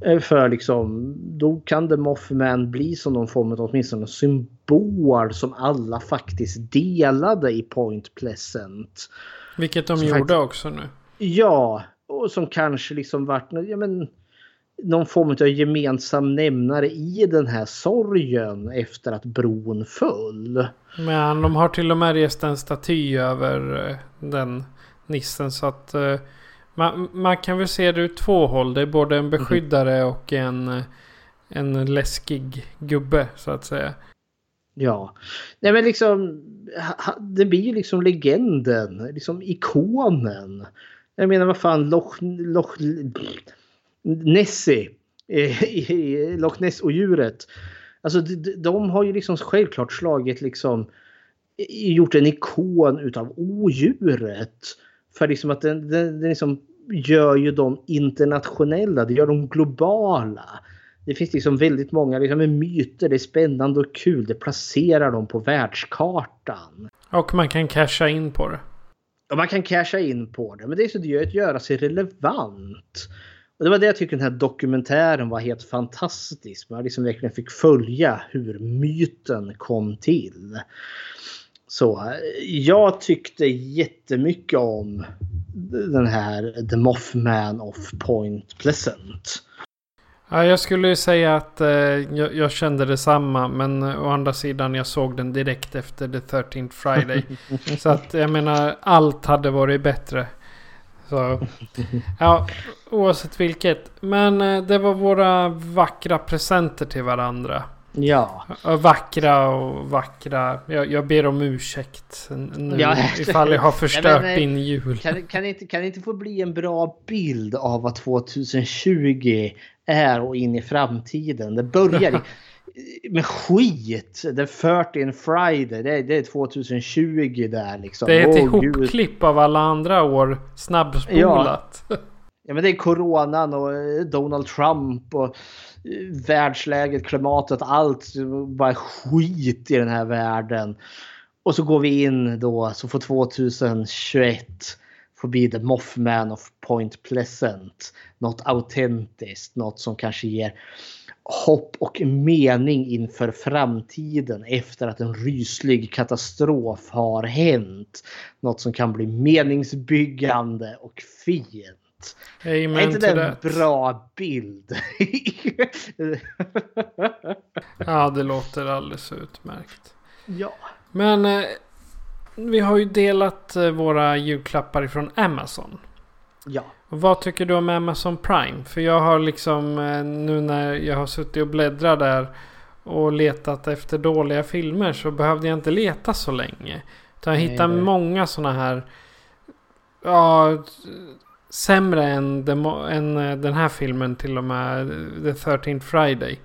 Eh, För liksom, då kan The Mothman bli som någon form av åtminstone symbol som alla faktiskt delade i Point Pleasant. Vilket de Som gjorde också nu. Ja, och som kanske liksom vart ja, men, någon form av gemensam nämnare i den här sorgen efter att bron föll. Men de har till och med rest en staty över eh, den nissen. Så att eh, man, man kan väl se det ur två håll. Det är både en beskyddare och en, eh, en läskig gubbe så att säga. Ja, nej men liksom det blir ju liksom legenden, liksom ikonen. Jag menar vad fan Loch, Loch Nessie, eh, i Loch Ness och djuret. Alltså de, de- de har ju liksom självklart slagit liksom gjort en ikon utav odjuret. För liksom att den, den, den liksom gör ju dem internationella, det gör dem globala. Det finns liksom väldigt många liksom, myter, det är spännande och kul, det placerar dem på världskartan. Och man kan casha in på det. Och man kan casha in på det, men det är så det gör att göra sig relevant. Och det var det jag tycker den här dokumentären var helt fantastisk. Man liksom verkligen fick följa hur myten kom till. Så jag tyckte jättemycket om den här The Mothman of Point Pleasant. Ja, jag skulle ju säga att eh, jag, jag kände detsamma. Men eh, å andra sidan jag såg den direkt efter The 13th Friday. så att jag menar allt hade varit bättre. Så ja, oavsett vilket. Men eh, det var våra vackra presenter till varandra. Ja. Vackra och vackra. Jag, jag ber om ursäkt nu Ja. ifall jag har Nej, förstört men, eh, din jul. Kan, kan, det inte, kan det inte få bli en bra bild av vad 2020 är och in i framtiden? Det börjar med skit. The 13 Friday, det är, det är 2020 där liksom. Det är ett Åh, gud. ihopklipp av alla andra år snabbspolat. Ja men det är coronan och eh, Donald Trump och eh, världsläget, klimatet, allt. Bara skit i den här världen. Och så går vi in då så får 2021 får bli The Mothman of Point Pleasant. Något autentiskt, något som kanske ger hopp och mening inför framtiden efter att en ryslig katastrof har hänt. Något som kan bli meningsbyggande och fint. Amen är inte det en bra bild? Ja, det låter alldeles utmärkt. ja. Men eh, vi har ju delat eh, våra julklappar ifrån Amazon. Ja. Vad tycker du om Amazon Prime? För jag har liksom eh, nu när jag har suttit och bläddrat där och letat efter dåliga filmer så behövde jag inte leta så länge. Utan jag hittade nej. många sådana här ja, sämre än, den, än eh, den här filmen till och med The 13th Friday.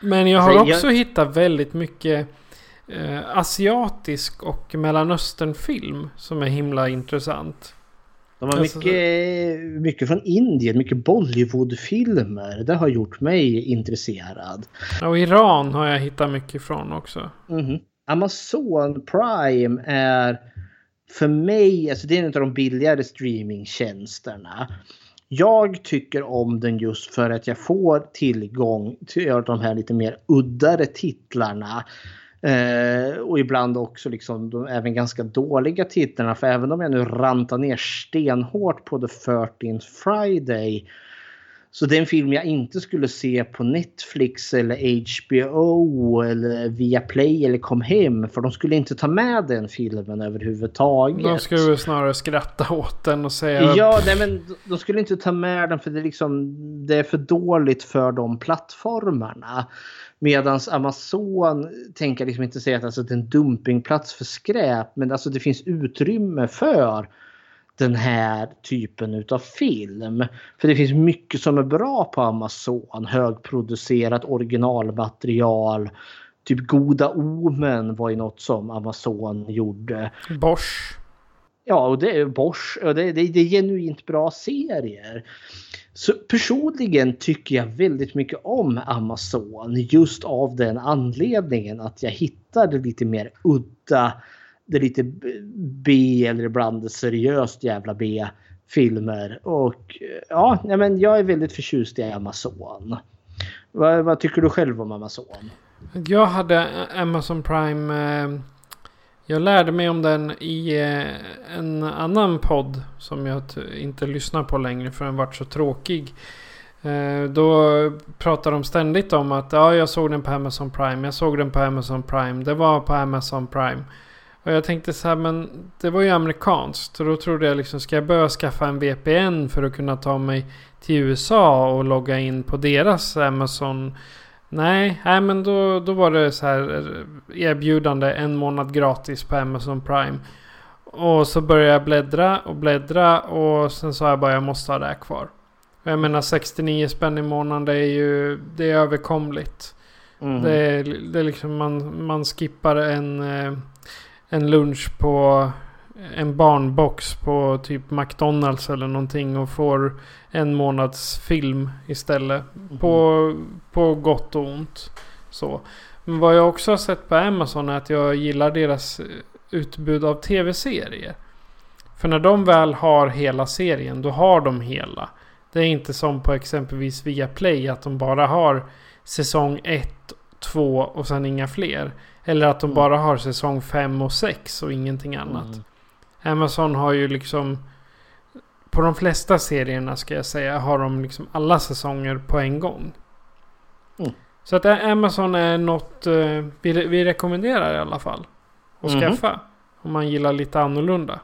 Men jag har Alltså, jag- också hittat väldigt mycket eh, asiatisk och mellanösternfilm som är himla intressant. De har Alltså, mycket, mycket från Indien, mycket Bollywoodfilmer. Det har gjort mig intresserad. Och Iran har jag hittat mycket ifrån också. Mhm. Amazon Prime är för mig, alltså det är en av de billigare streamingtjänsterna. Jag tycker om den just för att jag får tillgång till de här lite mer uddare titlarna. Eh, och ibland också liksom de även ganska dåliga titlarna. För även om jag nu rantar ner stenhårt på The 13th Friday. Så det är en film jag inte skulle se på Netflix eller HBO eller Viaplay eller Kom Hem. För de skulle inte ta med den filmen överhuvudtaget. De skulle snarare skratta åt den och säga... Ja, nej, men de skulle inte ta med den för det är, liksom, det är för dåligt för de plattformarna. Medan Amazon tänker liksom inte säga att alltså, det är en dumpingplats för skräp. Men alltså det finns utrymme för den här typen utav film. För det finns mycket som är bra på Amazon. Högproducerat originalmaterial. Typ Goda Omen var ju något som Amazon gjorde. Bosch. Ja, och det är Bosch. Och det, det, det är genuint bra serier. Så personligen tycker jag väldigt mycket om Amazon just av den anledningen att jag hittade lite mer udda, det lite B eller ibland seriöst jävla B filmer. Och ja, men jag är väldigt förtjust i Amazon. Vad, vad tycker du själv om Amazon? Jag hade Amazon Prime eh, jag lärde mig om den i eh, en annan podd som jag inte lyssnar på längre för den vart så tråkig. Eh, då pratar de ständigt om att ja, jag såg den på Amazon Prime. Jag såg den på Amazon Prime. Det var på Amazon Prime. Och jag tänkte så här, men det var ju amerikanskt. Så då trodde jag liksom, ska jag börja skaffa en VPN för att kunna ta mig till USA och logga in på deras Amazon Nej, nej men då, då var det så här erbjudande en månad gratis på Amazon Prime. Och så började jag bläddra och bläddra och sen sa jag bara jag måste ha det här kvar. Jag menar 69 spänn i månaden det är ju det är överkomligt. Mm. Det, är, det är liksom man, man skippar en, eh, en lunch på en barnbox på typ McDonalds eller någonting och får en månads film istället. Mm. På, på gott och ont. Så. Men vad jag också har sett på Amazon är att jag gillar deras utbud av tv-serier. För när de väl har hela serien, då har de hela. Det är inte som på exempelvis Viaplay att de bara har säsong 1, 2 och sen inga fler. Eller att de mm. bara har säsong 5 och 6 och ingenting annat. Mm. Amazon har ju liksom på de flesta serierna ska jag säga har de liksom alla säsonger på en gång. Mm. Så att Amazon är något uh, vi, vi rekommenderar i alla fall. Att mm. skaffa. Om man gillar lite annorlunda.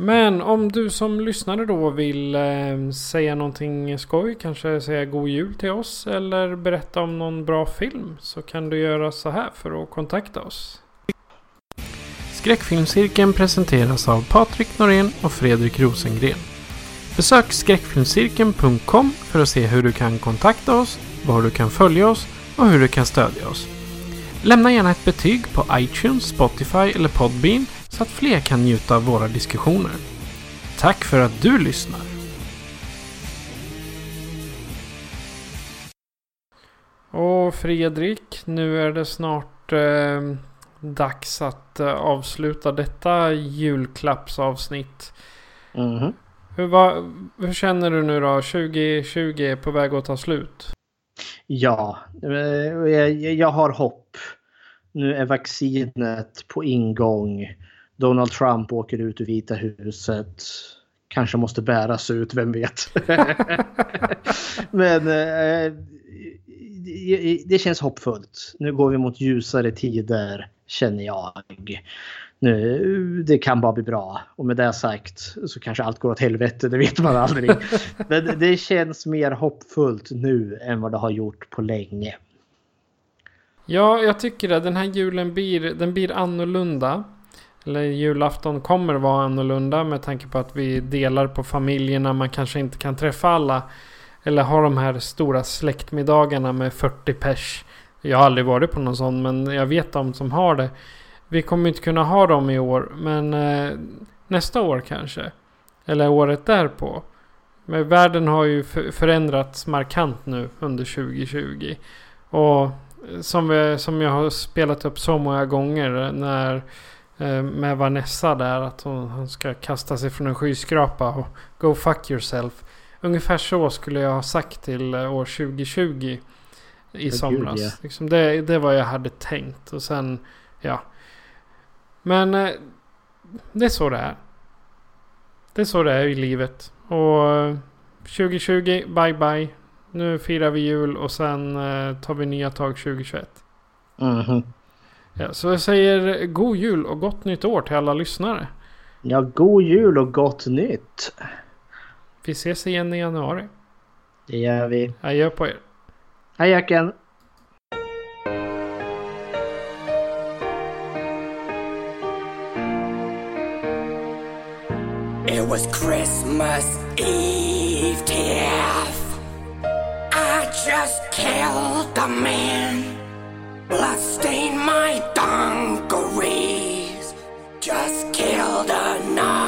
Men om du som lyssnare då vill eh, säga någonting skoj, kanske säga god jul till oss eller berätta om någon bra film så kan du göra så här för att kontakta oss. Skräckfilmscirkeln presenteras av Patrik Norén och Fredrik Rosengren. Besök skräckfilmscirkeln.com för att se hur du kan kontakta oss, var du kan följa oss och hur du kan stödja oss. Lämna gärna ett betyg på iTunes, Spotify eller Podbean så att fler kan njuta av våra diskussioner. Tack för att du lyssnar! Och Fredrik, nu är det snart eh, dags att uh, avsluta detta julklappsavsnitt. Mm. Hur, va, hur känner du nu då? 2020 är på väg att ta slut. Ja, eh, jag, jag har hopp. Nu är vaccinet på ingång. Donald Trump åker ut ur Vita huset. Kanske måste bäras ut, vem vet. Men eh, det känns hoppfullt. Nu går vi mot ljusare tider känner jag. Nu, det kan bara bli bra. Och med det sagt så kanske allt går åt helvete, det vet man aldrig. Men det känns mer hoppfullt nu än vad det har gjort på länge. Ja, jag tycker det. Den här julen blir, den blir annorlunda. Eller julafton kommer vara annorlunda med tanke på att vi delar på familjerna. Man kanske inte kan träffa alla. Eller ha de här stora släktmiddagarna med 40 pers. Jag har aldrig varit på någon sån men jag vet de som har det. Vi kommer inte kunna ha dem i år men eh, nästa år kanske. Eller året därpå. Men världen har ju förändrats markant nu under 2020. Och eh, som, vi, som jag har spelat upp så många gånger eh, när med Vanessa där att hon, hon ska kasta sig från en skyskrapa och go fuck yourself. Ungefär så skulle jag ha sagt till eh, år 2020. I gud, somras. ja. liksom det, det var jag hade tänkt. Och sen, ja. Men eh, det är så det är. Det är så det är i livet. Och eh, 2020, bye bye. Nu firar vi jul och sen eh, tar vi nya tag 2021. Mhm. Ja, så jag säger god jul och gott nytt år till alla lyssnare. Ja, god jul och gott nytt. Vi ses igen i januari. Det gör vi. Adjö på er. Hej Jacken! It was Christmas Eve, Tiff. I just killed a man. Blood stained my dungarees. Just killed another